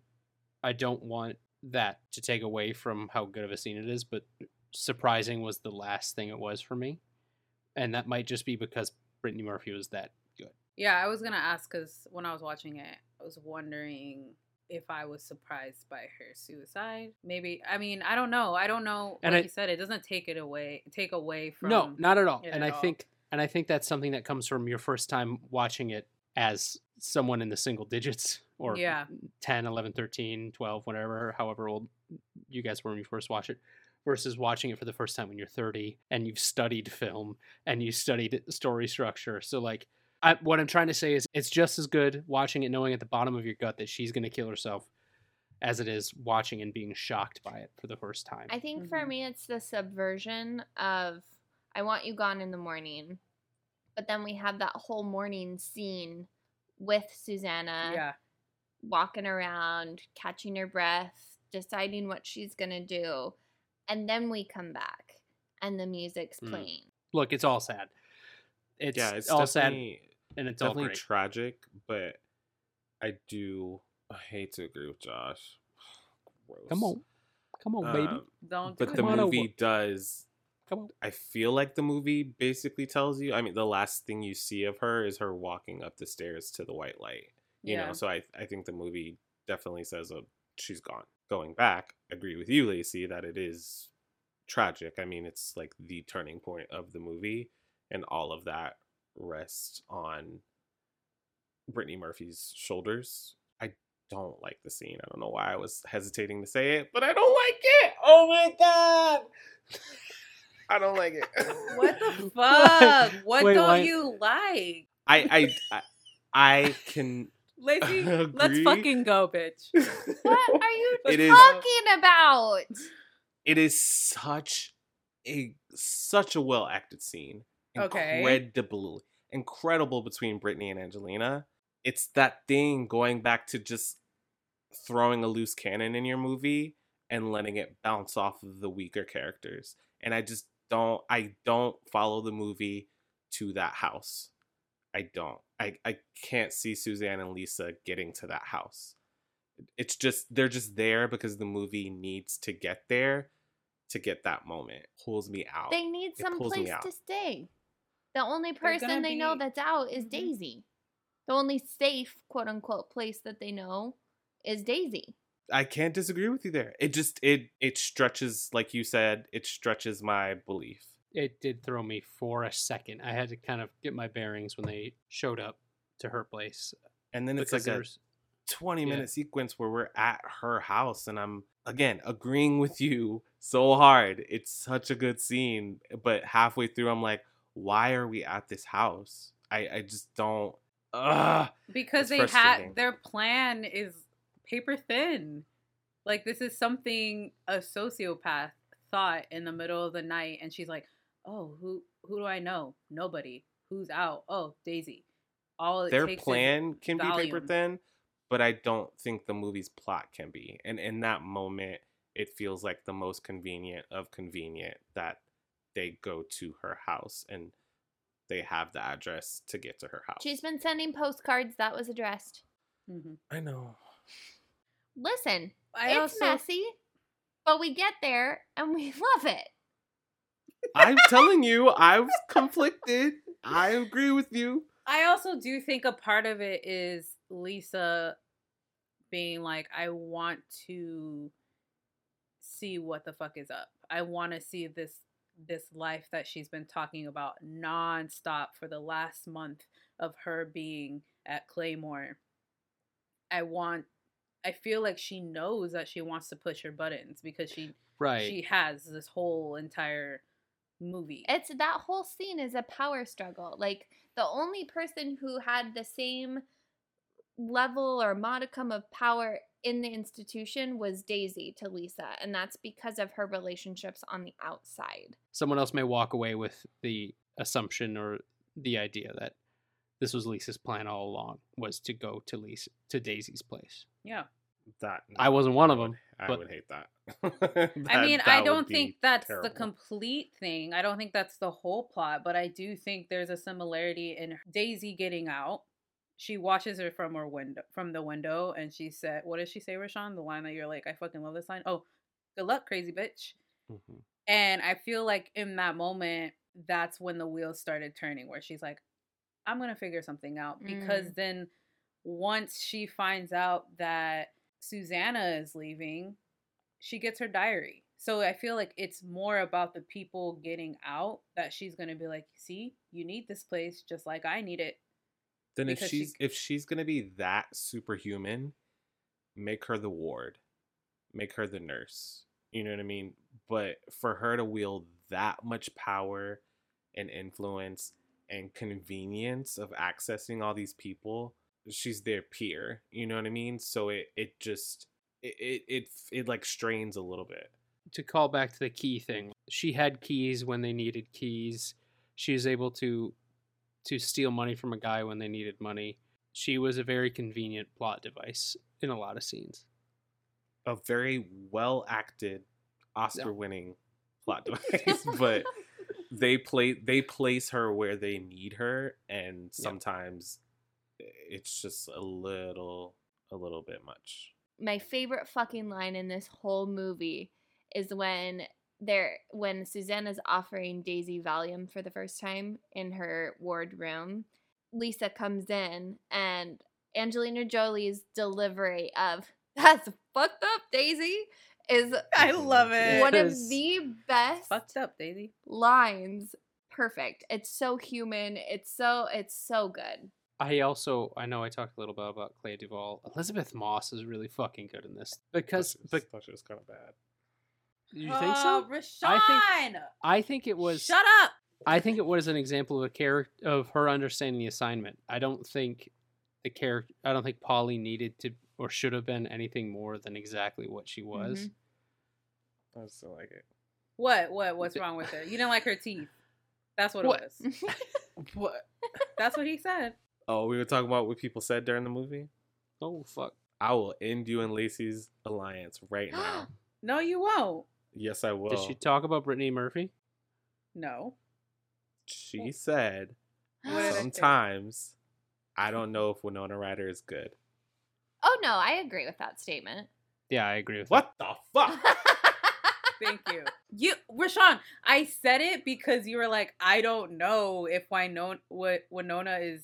I don't want that to take away from how good of a scene it is, but surprising was the last thing it was for me. And that might just be because Brittany Murphy was that good. Yeah, I was gonna ask because when I was watching it, I was wondering if I was surprised by her suicide. Maybe I mean I don't know. I don't know. And like I- you said, it doesn't take it away. Take away from. no, not at all. And at I all. think and I think that's something that comes from your first time watching it as someone in the single digits or Yeah. 10, 11, 13, 12, whatever, however old you guys were when you first watched it, versus watching it for the first time when you're 30 and you've studied film and you studied story structure. So, like, I, what I'm trying to say is it's just as good watching it knowing at the bottom of your gut that she's going to kill herself as it is watching and being shocked by it for the first time. I think for Mhm. me, it's the subversion of I want you gone in the morning. But then we have that whole morning scene with Susanna Yeah. Walking around, catching her breath, deciding what she's going to do. And then we come back. and the music's Mm. playing. Look, it's all sad. It's, yeah, it's all sad and it's all definitely great. tragic, but I do I hate to agree with Josh. *sighs* Gross. Come on. Come on, baby. Um, Don't but do the it. Come on over. movie does Come on. I feel like the movie basically tells you. I mean, the last thing you see of her is her walking up the stairs to the white light. You Yeah. know, so I I think the movie definitely says, "Oh, she's gone." Going back, agree with you, Lacey, that it is tragic. I mean, it's like the turning point of the movie, and all of that rests on Brittany Murphy's shoulders. I don't like the scene. I don't know why I was hesitating to say it, but I don't like it. Oh my god. *laughs* I don't like it. *laughs* What the *laughs* fuck? What Wait, don't why- you like? I I I, I can Lacey, *laughs* let's fucking go, bitch. *laughs* What are you *laughs* It is- talking about? it is such a such a well acted scene. Okay. Incredible incredible between Brittany and Angelina. It's that thing going back to just throwing a loose cannon in your movie and letting it bounce off of the weaker characters. And I just don't I don't follow the movie to that house. I don't. I, I can't see Suzanne and Lisa getting to that house. It's just they're just there because the movie needs to get there to get that moment. Pulls me out. They need some place to stay. The only person gonna they know that's out is Mhm. Daisy. The only safe, quote unquote, place that they know is Daisy. I can't disagree with you there. It just it it stretches like you said, it stretches my belief. It did throw me for a second. I had to kind of get my bearings when they showed up to her place. And then it's like a there's 20 Yeah. minute sequence where we're at her house and I'm again agreeing with you so hard. It's such a good scene, but halfway through I'm like, why are we at this house? I I just don't Ugh. because It's they had their plan is paper thin. Like this is something a sociopath thought in the middle of the night, and she's like, "Oh, who who do I know? Nobody. Who's out? Oh, Daisy." All it Their takes is plan can be paper thin, but I don't think the movie's plot can be. And in that moment, it feels like the most convenient of convenient that they go to her house and they have the address to get to her house. She's been sending postcards that was addressed. Mhm. I know. Listen, I it's also messy, but we get there and we *laughs* love it. I'm telling you, I was conflicted. I agree with you. I also do think a part of it is Lisa being like, I want to see what the fuck is up. I want to see this this life that she's been talking about nonstop for the last month of her being at Claymoore. I want I feel like she knows that she wants to push her buttons because she right. she has this whole entire movie. It's that whole scene is a power struggle. Like the only person who had the same level or modicum of power in the institution was Daisy to Lisa, and that's because of her relationships on the outside. Someone else may walk away with the assumption or the idea that this was Lisa's plan all along was to go to Lisa to Daisy's place. yeah. That I wasn't one of them. I but- would hate that. *laughs* I mean, that I don't think that's the complete thing. I don't think that's the whole plot, but I do think there's a similarity in Daisy getting out. She watches her from her window, from the window, and she said, "What does she say, Rashawn? The line that you're like, I fucking love this line. Oh, good luck, crazy bitch." Mhm. And I feel like in that moment, that's when the wheels started turning, where she's like, I'm going to figure something out. Because then once she finds out that Susanna is leaving, she gets her diary. So I feel like it's more about the people getting out that she's going to be like, see, you need this place just like I need it. Then if because she- she's if she's gonna be that superhuman, make her the ward, make her the nurse. You know what I mean? But for her to wield that much power and influence and convenience of accessing all these people, she's their peer. You know what I mean? So it it just it it it, it like strains a little bit. to call back to the key mm. thing, she had keys when they needed keys. She was able to to steal money from a guy when they needed money. She was a very convenient plot device in a lot of scenes. A very well acted, Oscar winning plot *laughs* device, but *laughs* they play they place her where they need her, and sometimes it's just a little a little bit much. my favorite fucking line in this whole movie is when they're when Susanna's offering Daisy Valium for the first time in her ward room. Lisa comes in and Angelina Jolie's delivery of *laughs* "That's fucked up, Daisy" is *laughs* I love it. one of the best Fucked up, Daisy. lines. Perfect. It's so human. It's so it's so good. I also I know I talked a little bit about Clea Duvall. Elisabeth Moss is really fucking good in this because I but thought she was kind of bad. you think so? Rashawn. I think I think it was Shut up. I think it was an example of a character of her understanding the assignment. I don't think the character. I don't think Polly needed to or should have been anything more than exactly what she was. Mhm. I still like it. What? What? What's wrong with her? You didn't like her teeth. That's what, What? it was. *laughs* *laughs* What? That's what he said. Oh, we were talking about what people said during the movie. Oh fuck! I will end you and Lacey's alliance right now. *gasps* No, you won't. yes, I will. Did she talk about Brittany Murphy? No. She said *gasps* What did I say? sometimes I don't know if Winona Ryder is good. Oh no, I agree with that statement. Yeah, I agree with What the fuck? *laughs* Thank you. You, Rashawn, I said it because you were like, I don't know if Winona, what Winona is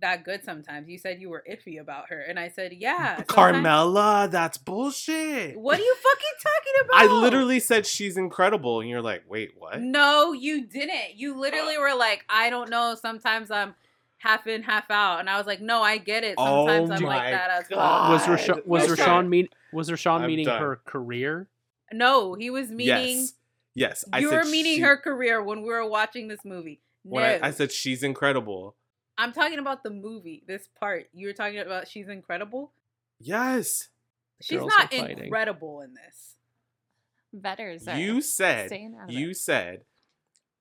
that good sometimes. You said you were iffy about her. And I said, yeah. *laughs* sometimes- Carmela, that's bullshit. What are you fucking talking *laughs* about? I literally said she's incredible, and you're like, wait, what? No, you didn't. You literally *gasps* were like, I don't know. Sometimes I'm half in, half out. And I was like, no, I get it. Oh sometimes Oh I'm like that as well. Was Rashawn was Okay. Rashawn mean was Rashawn I'm meaning done. her career? No, he was meaning yes, yes. I you said were meaning she- her career when we were watching this movie. No, When I, I said she's incredible. I'm talking about the movie. This part you were talking about. She's incredible. Yes, She's Girls not incredible in this. Vetters are you said staying out of you it. said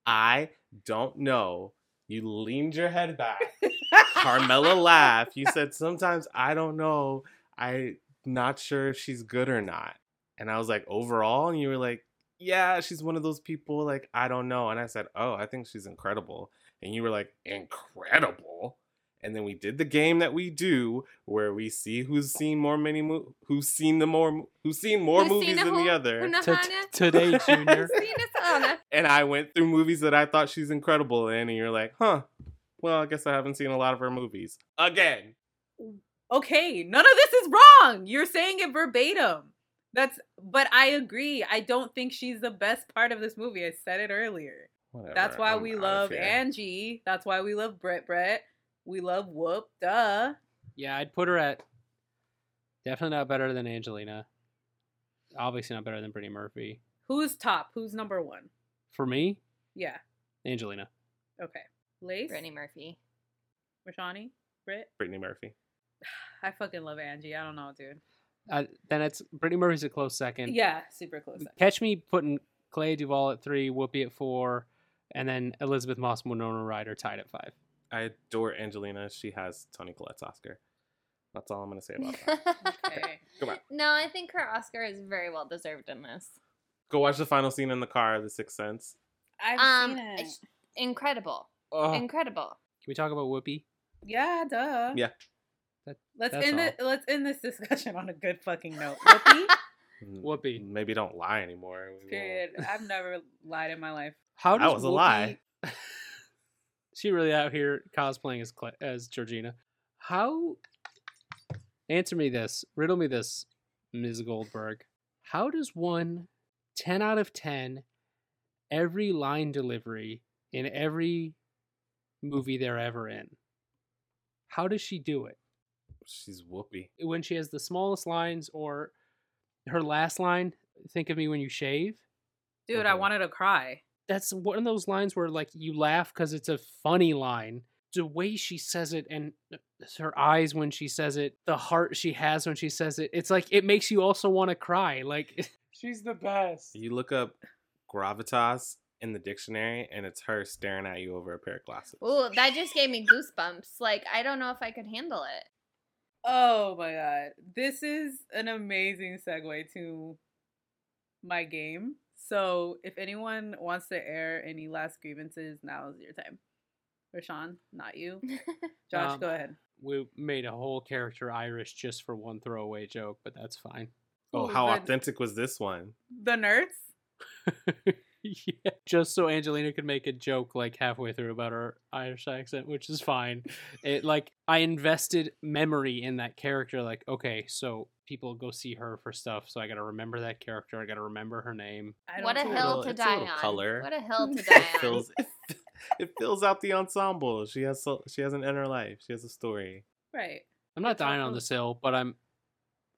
I don't know. You leaned your head back. *laughs* Carmela laughed. You said sometimes I don't know. I not sure if she's good or not. And I was like, overall, and you were like, yeah, she's one of those people. Like I don't know. And I said, oh, I think she's incredible. And you were like, incredible. And then we did the game that we do, where we see who's seen more many mo- who's seen the more who's seen more Who's movies a than whole- the other. Una T- Today, *laughs* Junior. Seen a sauna. Oh, and I went through movies that I thought she's incredible in, and you're like, huh? Well, I guess I haven't seen a lot of her movies again. Okay, none of this is wrong. You're saying it verbatim. That's but I agree. I don't think she's the best part of this movie. I said it earlier. Whatever, That's why I'm we love. Angie. That's why we love Brett Brett. We love Whoop. Duh. Yeah, I'd put her at definitely not better than Angelina. Obviously not better than Brittany Murphy. Who's top? Who's number one? For me, Yeah. Angelina. Okay. Lace. Brittany Murphy. Rashani. Britt. Brittany Murphy. *sighs* I fucking love Angie. I don't know, dude. Uh, then it's Brittany Murphy's a close second. Yeah, super close. Catch me putting Clea Duvall at three, Whoopi at four, and then Elisabeth Moss, Winona Ryder tied at five. I adore Angelina. She has Toni Collette's Oscar. That's all I'm gonna say about that. *laughs* Okay. *laughs* Come on, no, I think her Oscar is very well deserved in this. go watch the final scene in the car, of The Sixth Sense. I've Um, seen it. incredible, Oh, incredible. Can we talk about Whoopi? Yeah, duh. yeah. That, Let's end all. it. Let's end this discussion on a good fucking note. Whoopi? *laughs* Whoopi. Maybe don't lie anymore. We will- Period. I've never lied in my life. How That does was a lie. *laughs* she really out here cosplaying as Cla- as Georgina. How? Answer me this. Riddle me this, Ms. Goldberg. How does one 10 out of 10 every line delivery in every movie they're ever in? How does she do it? She's Whoopi. When she has the smallest lines or her last line, think of me when you shave. Dude, I wanted to cry. That's one of those lines where like you laugh because it's a funny line. The way she says it and uh, her eyes when she says it, the heart she has when she says it, it's like it makes you also want to cry. Like *laughs* she's the best. You look up gravitas in the dictionary, and it's her staring at you over a pair of glasses. oh that just gave me goosebumps. Like I don't know if I could handle it. Oh my god. This is an amazing segue to my game. So if anyone wants to air any last grievances, now is your time. Rashawn, not you. *laughs* Josh, Um, go ahead. We made a whole character Irish just for one throwaway joke, but that's fine. Oh, how good. authentic was this one? The nerds. *laughs* yeah, just so Angelina could make a joke like halfway through about her Irish accent, which is fine. It like I invested memory in that character. Like, okay, so people go see her for stuff, so I got to remember that character. I got to remember her name. What a hill little- to it's die little on. color. What a hill *laughs* to die on. fills *laughs* *laughs* it fills out the ensemble. She has so, she has an inner life. She has a story. Right. I'm not It's all dying on cool. this hill, but I'm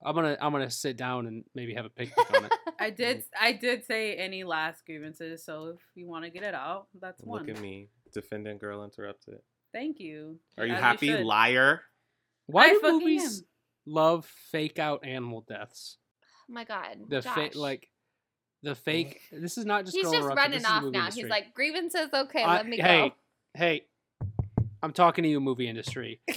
I'm gonna I'm gonna sit down and maybe have a *laughs* picnic on it. I did. Mm. I did say any last grievances. So if you want to get it out, that's one. Look at me defending Girl Interrupted. Thank you. Are you As happy, should. liar? Why I do movies am. love fake out animal deaths? Oh my god. The fake like the fake. This is not just He's just running this off now. industry. He's like, grievances, okay, I- let me hey, go. hey, I'm talking to you, movie industry. *laughs*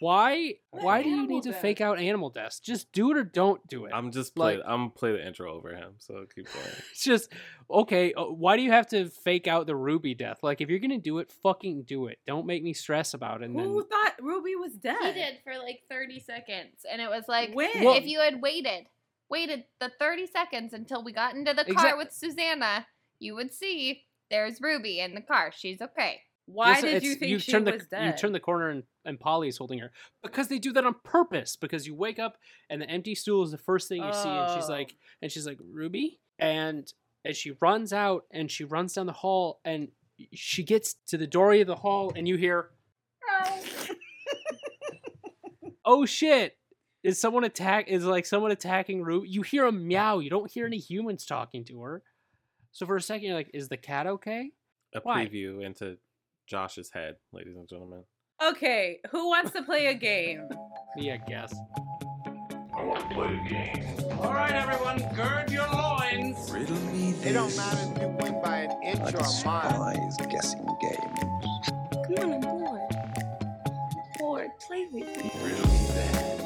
Why? Why do you animal need to death? fake out animal deaths? Just do it or don't do it. I'm just play. Like- I'm play the intro over him. So keep going. *laughs* It's just okay. uh, Why do you have to fake out the Ruby death? Like, if you're gonna do it, fucking do it. Don't make me stress about it. And Who then thought Ruby was dead? He did for like 30 seconds. And it was like, When? if you had waited, waited the 30 seconds until we got into the car Exact- with Susanna, you would see there's Ruby in the car. She's okay. Why Listen, did you think you've she turned was dead? You turn the corner and, and Polly is holding her because they do that on purpose. Because you wake up and the empty stool is the first thing you see, and she's Oh. like, and she's like Ruby, and as she runs out and she runs down the hall and she gets to the doorway of the hall and you hear, oh shit. Is someone attack? Is like someone attacking Ruby? You hear a meow. You don't hear any humans talking to her. So for a second, you're like, "Is the cat okay?" A Why? preview into Josh's head, ladies and gentlemen. Okay, who wants to play a game? *laughs* Me, I guess. I want to play a game. All right, everyone, gird your loins. Riddle me It don't matter if you win by an inch or a mile. guessing game. Come on, boy. Boy, play with me. Riddle me that.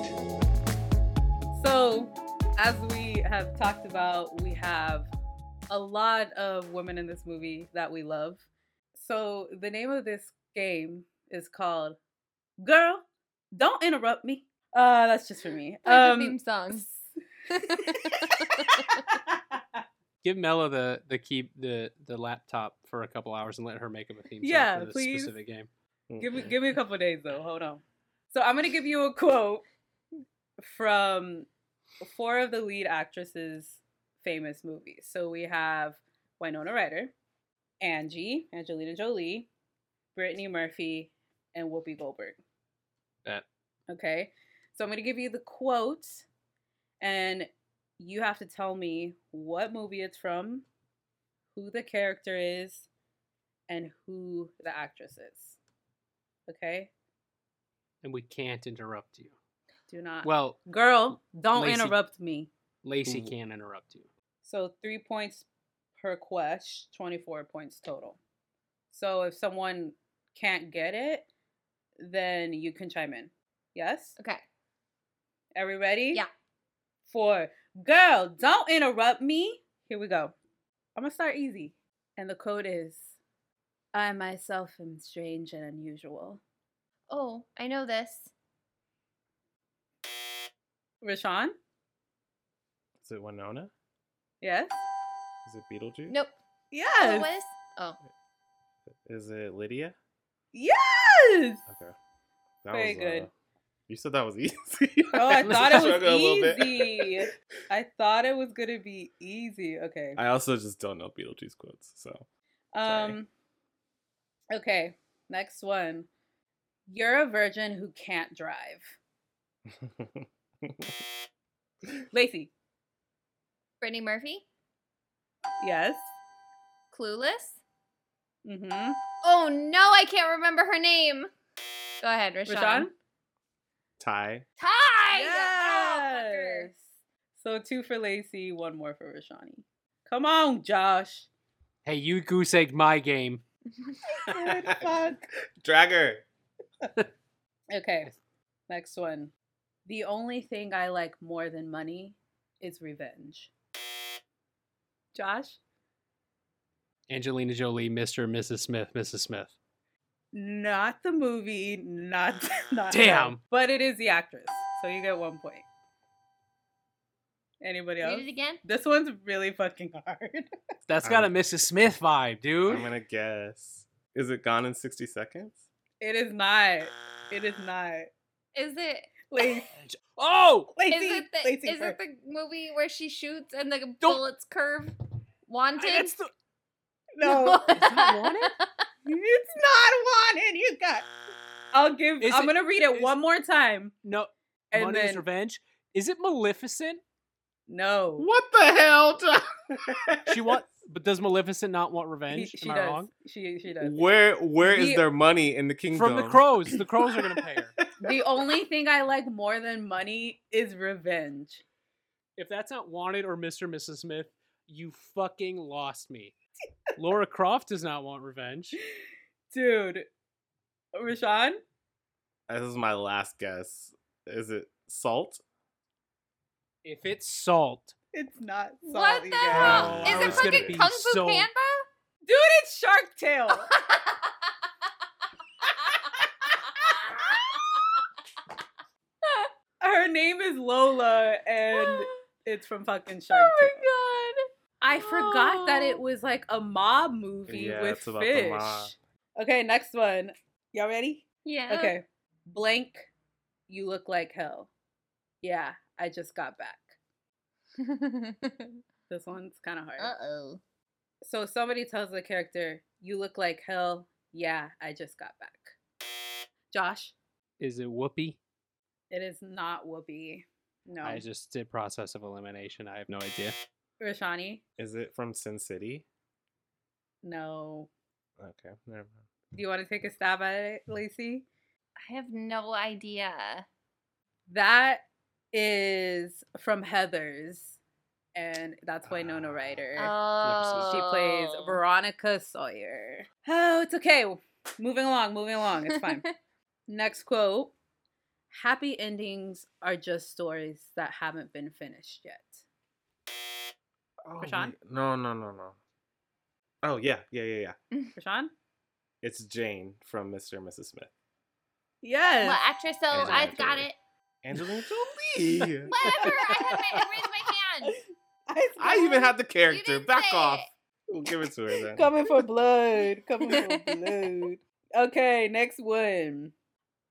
So, as we have talked about, we have a lot of women in this movie that we love. So, the name of this game is called Girl, Don't Interrupt Me. Uh, that's just for me. Play the Um, theme song. *laughs* Give Mela the the key the the laptop for a couple hours and let her make up a theme song Yeah, for this please. specific game. give me give me a couple days though. Hold on. So I'm gonna give you a quote from four of the lead actresses' famous movies. So we have Winona Ryder, Angie, Angelina Jolie, Brittany Murphy, and Whoopi Goldberg. Bet. Okay. So I'm gonna give you the quote, and you have to tell me what movie it's from, who the character is, and who the actress is. Okay? And we can't interrupt you. Do not. Well, girl, don't Lacey- interrupt me. Lacey can't interrupt you. So three points per quest, 24 points total. So if someone can't get it, then you can chime in. Yes? okay. Are we ready? Yeah. For girl, don't interrupt me. Here we go. I'm gonna start easy. And the quote is I myself am strange and unusual. Oh, I know this. Rashawn? Is it Winona? Yes? Is it Beetlejuice? Nope. Yes. it was? Oh. Is it Lydia? Yes! Okay. That Very was, good. uh, you said that was *laughs* easy. Oh, I *laughs* thought it Struggled a little was bit. easy. I thought it was gonna be easy. Okay. I also just don't know Beetlejuice quotes, so sorry. Um. Okay. Next one. You're a virgin who can't drive. *laughs* Lacey. Brittany Murphy? Yes. Clueless? Mm-hmm. Oh no, I can't remember her name. Go ahead, Rashawn. Rashawn. Tai. Tai! Oh. Yes. So two for Lacey, one more for Rashani. Come on, Josh. Hey, you goose egg my game. *laughs* What fuck? Dragger. *laughs* Okay. Next one. The only thing I like more than money is revenge. Josh? Angelina Jolie, Mr. and Mrs. Smith, Mrs. Smith. Not the movie, not *sighs* not Damn. her, but it is the actress. So you get one point. Anybody else? Read it again. This one's really fucking hard. *laughs* That's got a Um, Mrs. Smith vibe, dude. I'm gonna guess. Is it Gone in 60 Seconds? It is not. It is not. Is it? Lacey, *laughs* Oh! *laughs* Lacey, Is it the Lacey is it the movie where she shoots and the bullets curve? Wanted. That's the, *laughs* No, Is that Wanted? it's not wanted. You got. *sighs* I'll give. Is I'm it- gonna read it is- one more time, no. and Money's then Revenge. Is it Maleficent? no. What the hell? She want, but does Maleficent not want He- revenge? she Am I does. wrong? She she does. Where where is The- their money in the kingdom? From the crows. The crows are gonna *laughs* pay her. The only thing I like more than money is revenge. If that's not Wanted or Mr. and Mrs. Smith, you fucking lost me. Laura Croft does not want revenge. Dude, Rashawn? This is my last guess. Is it Salt? If it's Salt, It's not what the guys. hell? Oh, I Is it fucking Kung Fu so- Panda? Dude, it's Shark Tale. *laughs* Her name is Lola, and *gasps* it's from fucking oh Shark oh Tale. my god! I forgot that it Oh. was like a mob movie Yeah, with it's about the fish. mob. Okay, next one. Y'all ready? Yeah. Okay. Blank, you look like hell. Yeah, I just got back. *laughs* This one's kind of hard. uh oh. So somebody tells the character, "You look like hell." Yeah, I just got back. Josh, is it Whoopi? it is not Whoopi. No. I just did process of elimination. I have no idea. Rashani, Is it from Sin City? no. Okay, never mind. Do you want to take a stab at it, Lacey? I have no idea. That is from Heather's, and that's Winona Ryder. Oh. She plays oh. Veronica Sawyer. Oh, it's okay. Moving along, moving along. It's fine. *laughs* Next quote Happy endings are just stories that haven't been finished yet. Oh, Rashawn? No, no, no, no. Oh yeah, yeah, yeah, yeah. *laughs* Rashawn? It's Jane from Mr. and Mrs. Smith. Yes. What actress? So Angelina I got it. Angelina *laughs* Jolie. Whatever. I had my, I raised my *laughs* hand. I even had the character. Back off. it. We'll give it to her then. Coming for blood. Coming for *laughs* blood. Okay, next one.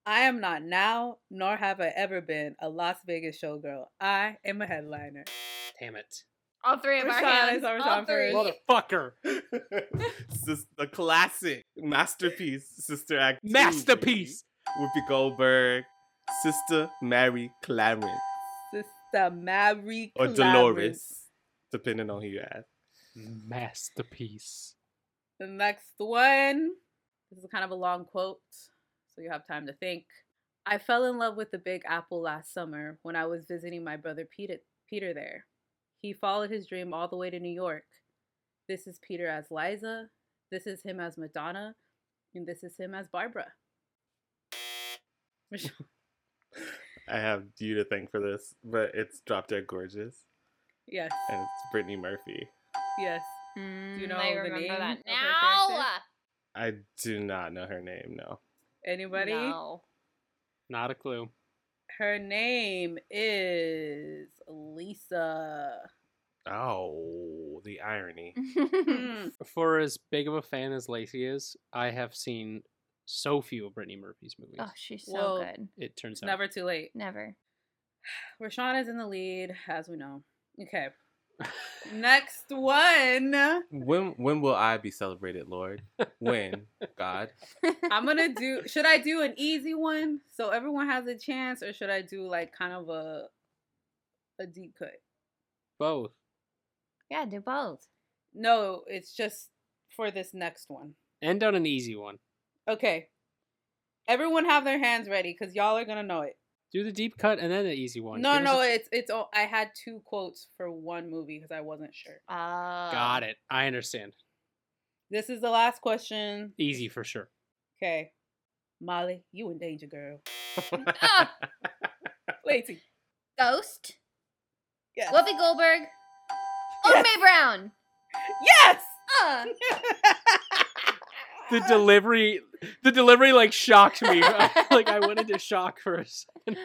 I am not now, nor have I ever been a Las Vegas showgirl. I am a headliner. Damn it. All three of our Rashawn, I hands. saw All Rashawn three. first. Motherfucker. Sis- the classic masterpiece, Sister Act. Masterpiece. Whoopi Goldberg, Sister Mary Clarence, Sister Mary or Dolores, depending on who you ask. Masterpiece. The next one. This is kind of a long quote, so you have time to think. I fell in love with the Big Apple last summer when I was visiting my brother Peter, Peter there. He followed his dream all the way to New York. This is Peter as Liza. This is him as Madonna. And this is him as Barbara. *laughs* I have you to thank for this, but it's Drop Dead Gorgeous, yes, and it's Brittany Murphy. yes. Mm, you know I the remember name that of her now. I do not know her name, no. Anybody? No. Not a clue. Her name is Lisa. Oh, the irony. *laughs* Hmm. For as big of a fan as Lacey is, I have seen so few of Brittany Murphy's oh, movies. oh, she's so Well, good. It turns It's out. never too late. Never. *sighs* Rashawn is in the lead, as we know. Okay. *laughs* Next one. When when will I be celebrated, Lord? When, *laughs* God? I'm gonna do. *laughs* Should I do an easy one so everyone has a chance, or should I do like kind of a a deep cut? Both. Yeah, do both. No, it's just for this next one. End on an easy one. Okay. Everyone have their hands ready because y'all are gonna know it. Do the deep cut and then the easy one. No, Give no, a it's it's. all I had two quotes for one movie because I wasn't sure. Uh, Got it. I understand. This is the last question. Easy for sure. Okay, Molly, you in danger, girl. *laughs* Ah, Lacey. Ghost. Yes. Whoopi Goldberg. Oh, Yes. Mae Brown. Yes. Uh, *laughs* The delivery, the delivery like shocked me. *laughs* like I went into shock for a second.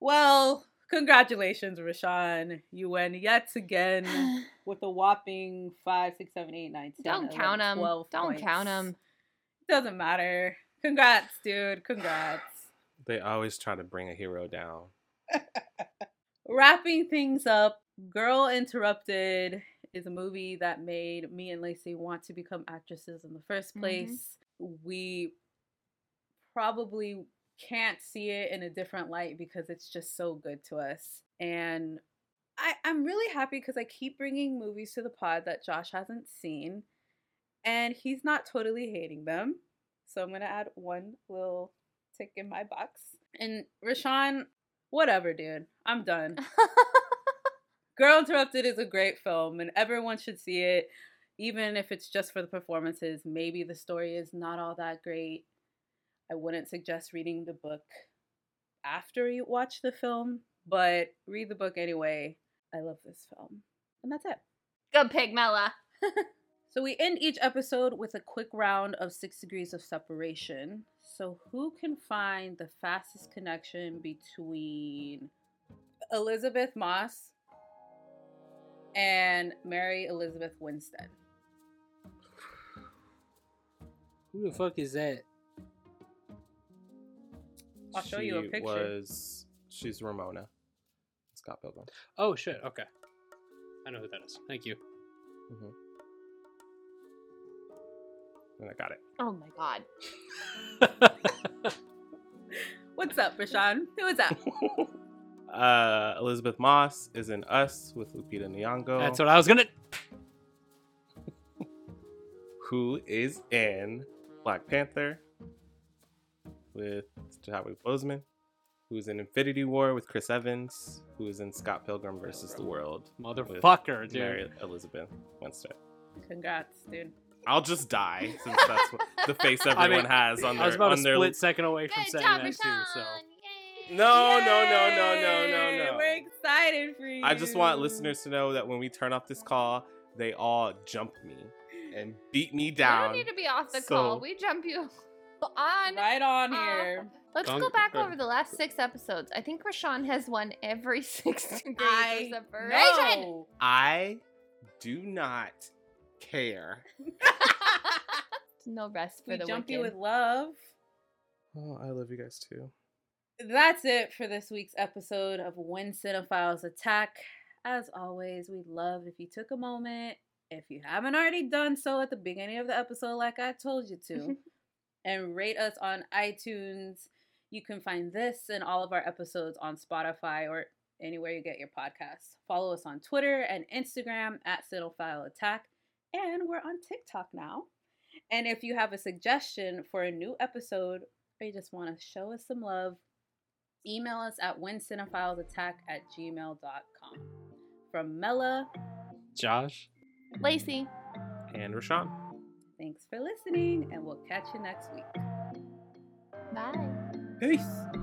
Well, congratulations, Rashawn. You win yet again with a whopping five, six, seven, eight, nine, 10, don't 11, count them. 12 Don't points. count them. Doesn't matter. Congrats, dude. Congrats. They always try to bring a hero down. *laughs* Wrapping things up, Girl Interrupted is a movie that made me and Lacey want to become actresses in the first Mhm. place. We probably can't see it in a different light because it's just so good to us. And I, I'm really happy because I keep bringing movies to the pod that Josh hasn't seen, and he's not totally hating them. So I'm gonna add one little tick in my box. And Rashawn, whatever, dude. I'm done. *laughs* Girl Interrupted is a great film, and everyone should see it, even if it's just for the performances. Maybe the story is not all that great. I wouldn't suggest reading the book after you watch the film, but read the book anyway. I love this film. And that's it. Good pig, Mela. *laughs* So we end each episode with a quick round of six degrees of separation. So who can find the fastest connection between Elisabeth Moss and Mary Elizabeth Winstead? Who the fuck is that? I'll show you a She picture. Was she's Ramona? Scott Pilgrim. Oh shit. Okay. I know who that is. Thank you. hmm And I got it. Oh my god. *laughs* What's up, Rashawn? Who is that? *laughs* Uh, Elisabeth Moss is in Us with Lupita Nyong'o. That's what I was gonna. *laughs* Who is in Black Panther with Chadwick Boseman? Who's in Infinity War with Chris Evans? Who is in Scott Pilgrim versus the World? with Motherfucker, dude. Mary Elizabeth Winstead. Congrats, dude. I'll just die since that's what *laughs* the face everyone I mean, has on their I was about on a their split second away from Good saying job, that too. So No, no, no, no, no, no, no. We're excited for you. I just want listeners to know that when we turn off this call, they all jump me and *laughs* beat me You down. don't need to be off the So- call. We jump you on. right on off. here. Let's Don't- go back good. over the last six episodes. I think Rashawn has won every *laughs* six degrees I of separation. know. I do not care. *laughs* no rest for We the jump wicked. you with love. Oh, I love you guys too. That's it for this week's episode of When Cinephiles Attack. As always, we'd love if you took a moment, if you haven't already done so at the beginning of the episode, like I told you to, *laughs* and rate us on iTunes. You can find this and all of our episodes on Spotify or anywhere you get your podcasts. Follow us on Twitter and Instagram at Cinephile Attack, and we're on TikTok now. And if you have a suggestion for a new episode or you just want to show us some love, email us at whencinephilesattack at gmail.com. From Mela, Josh. Lacey. And Rashawn. thanks for listening, and we'll catch you next week. Bye. Peace.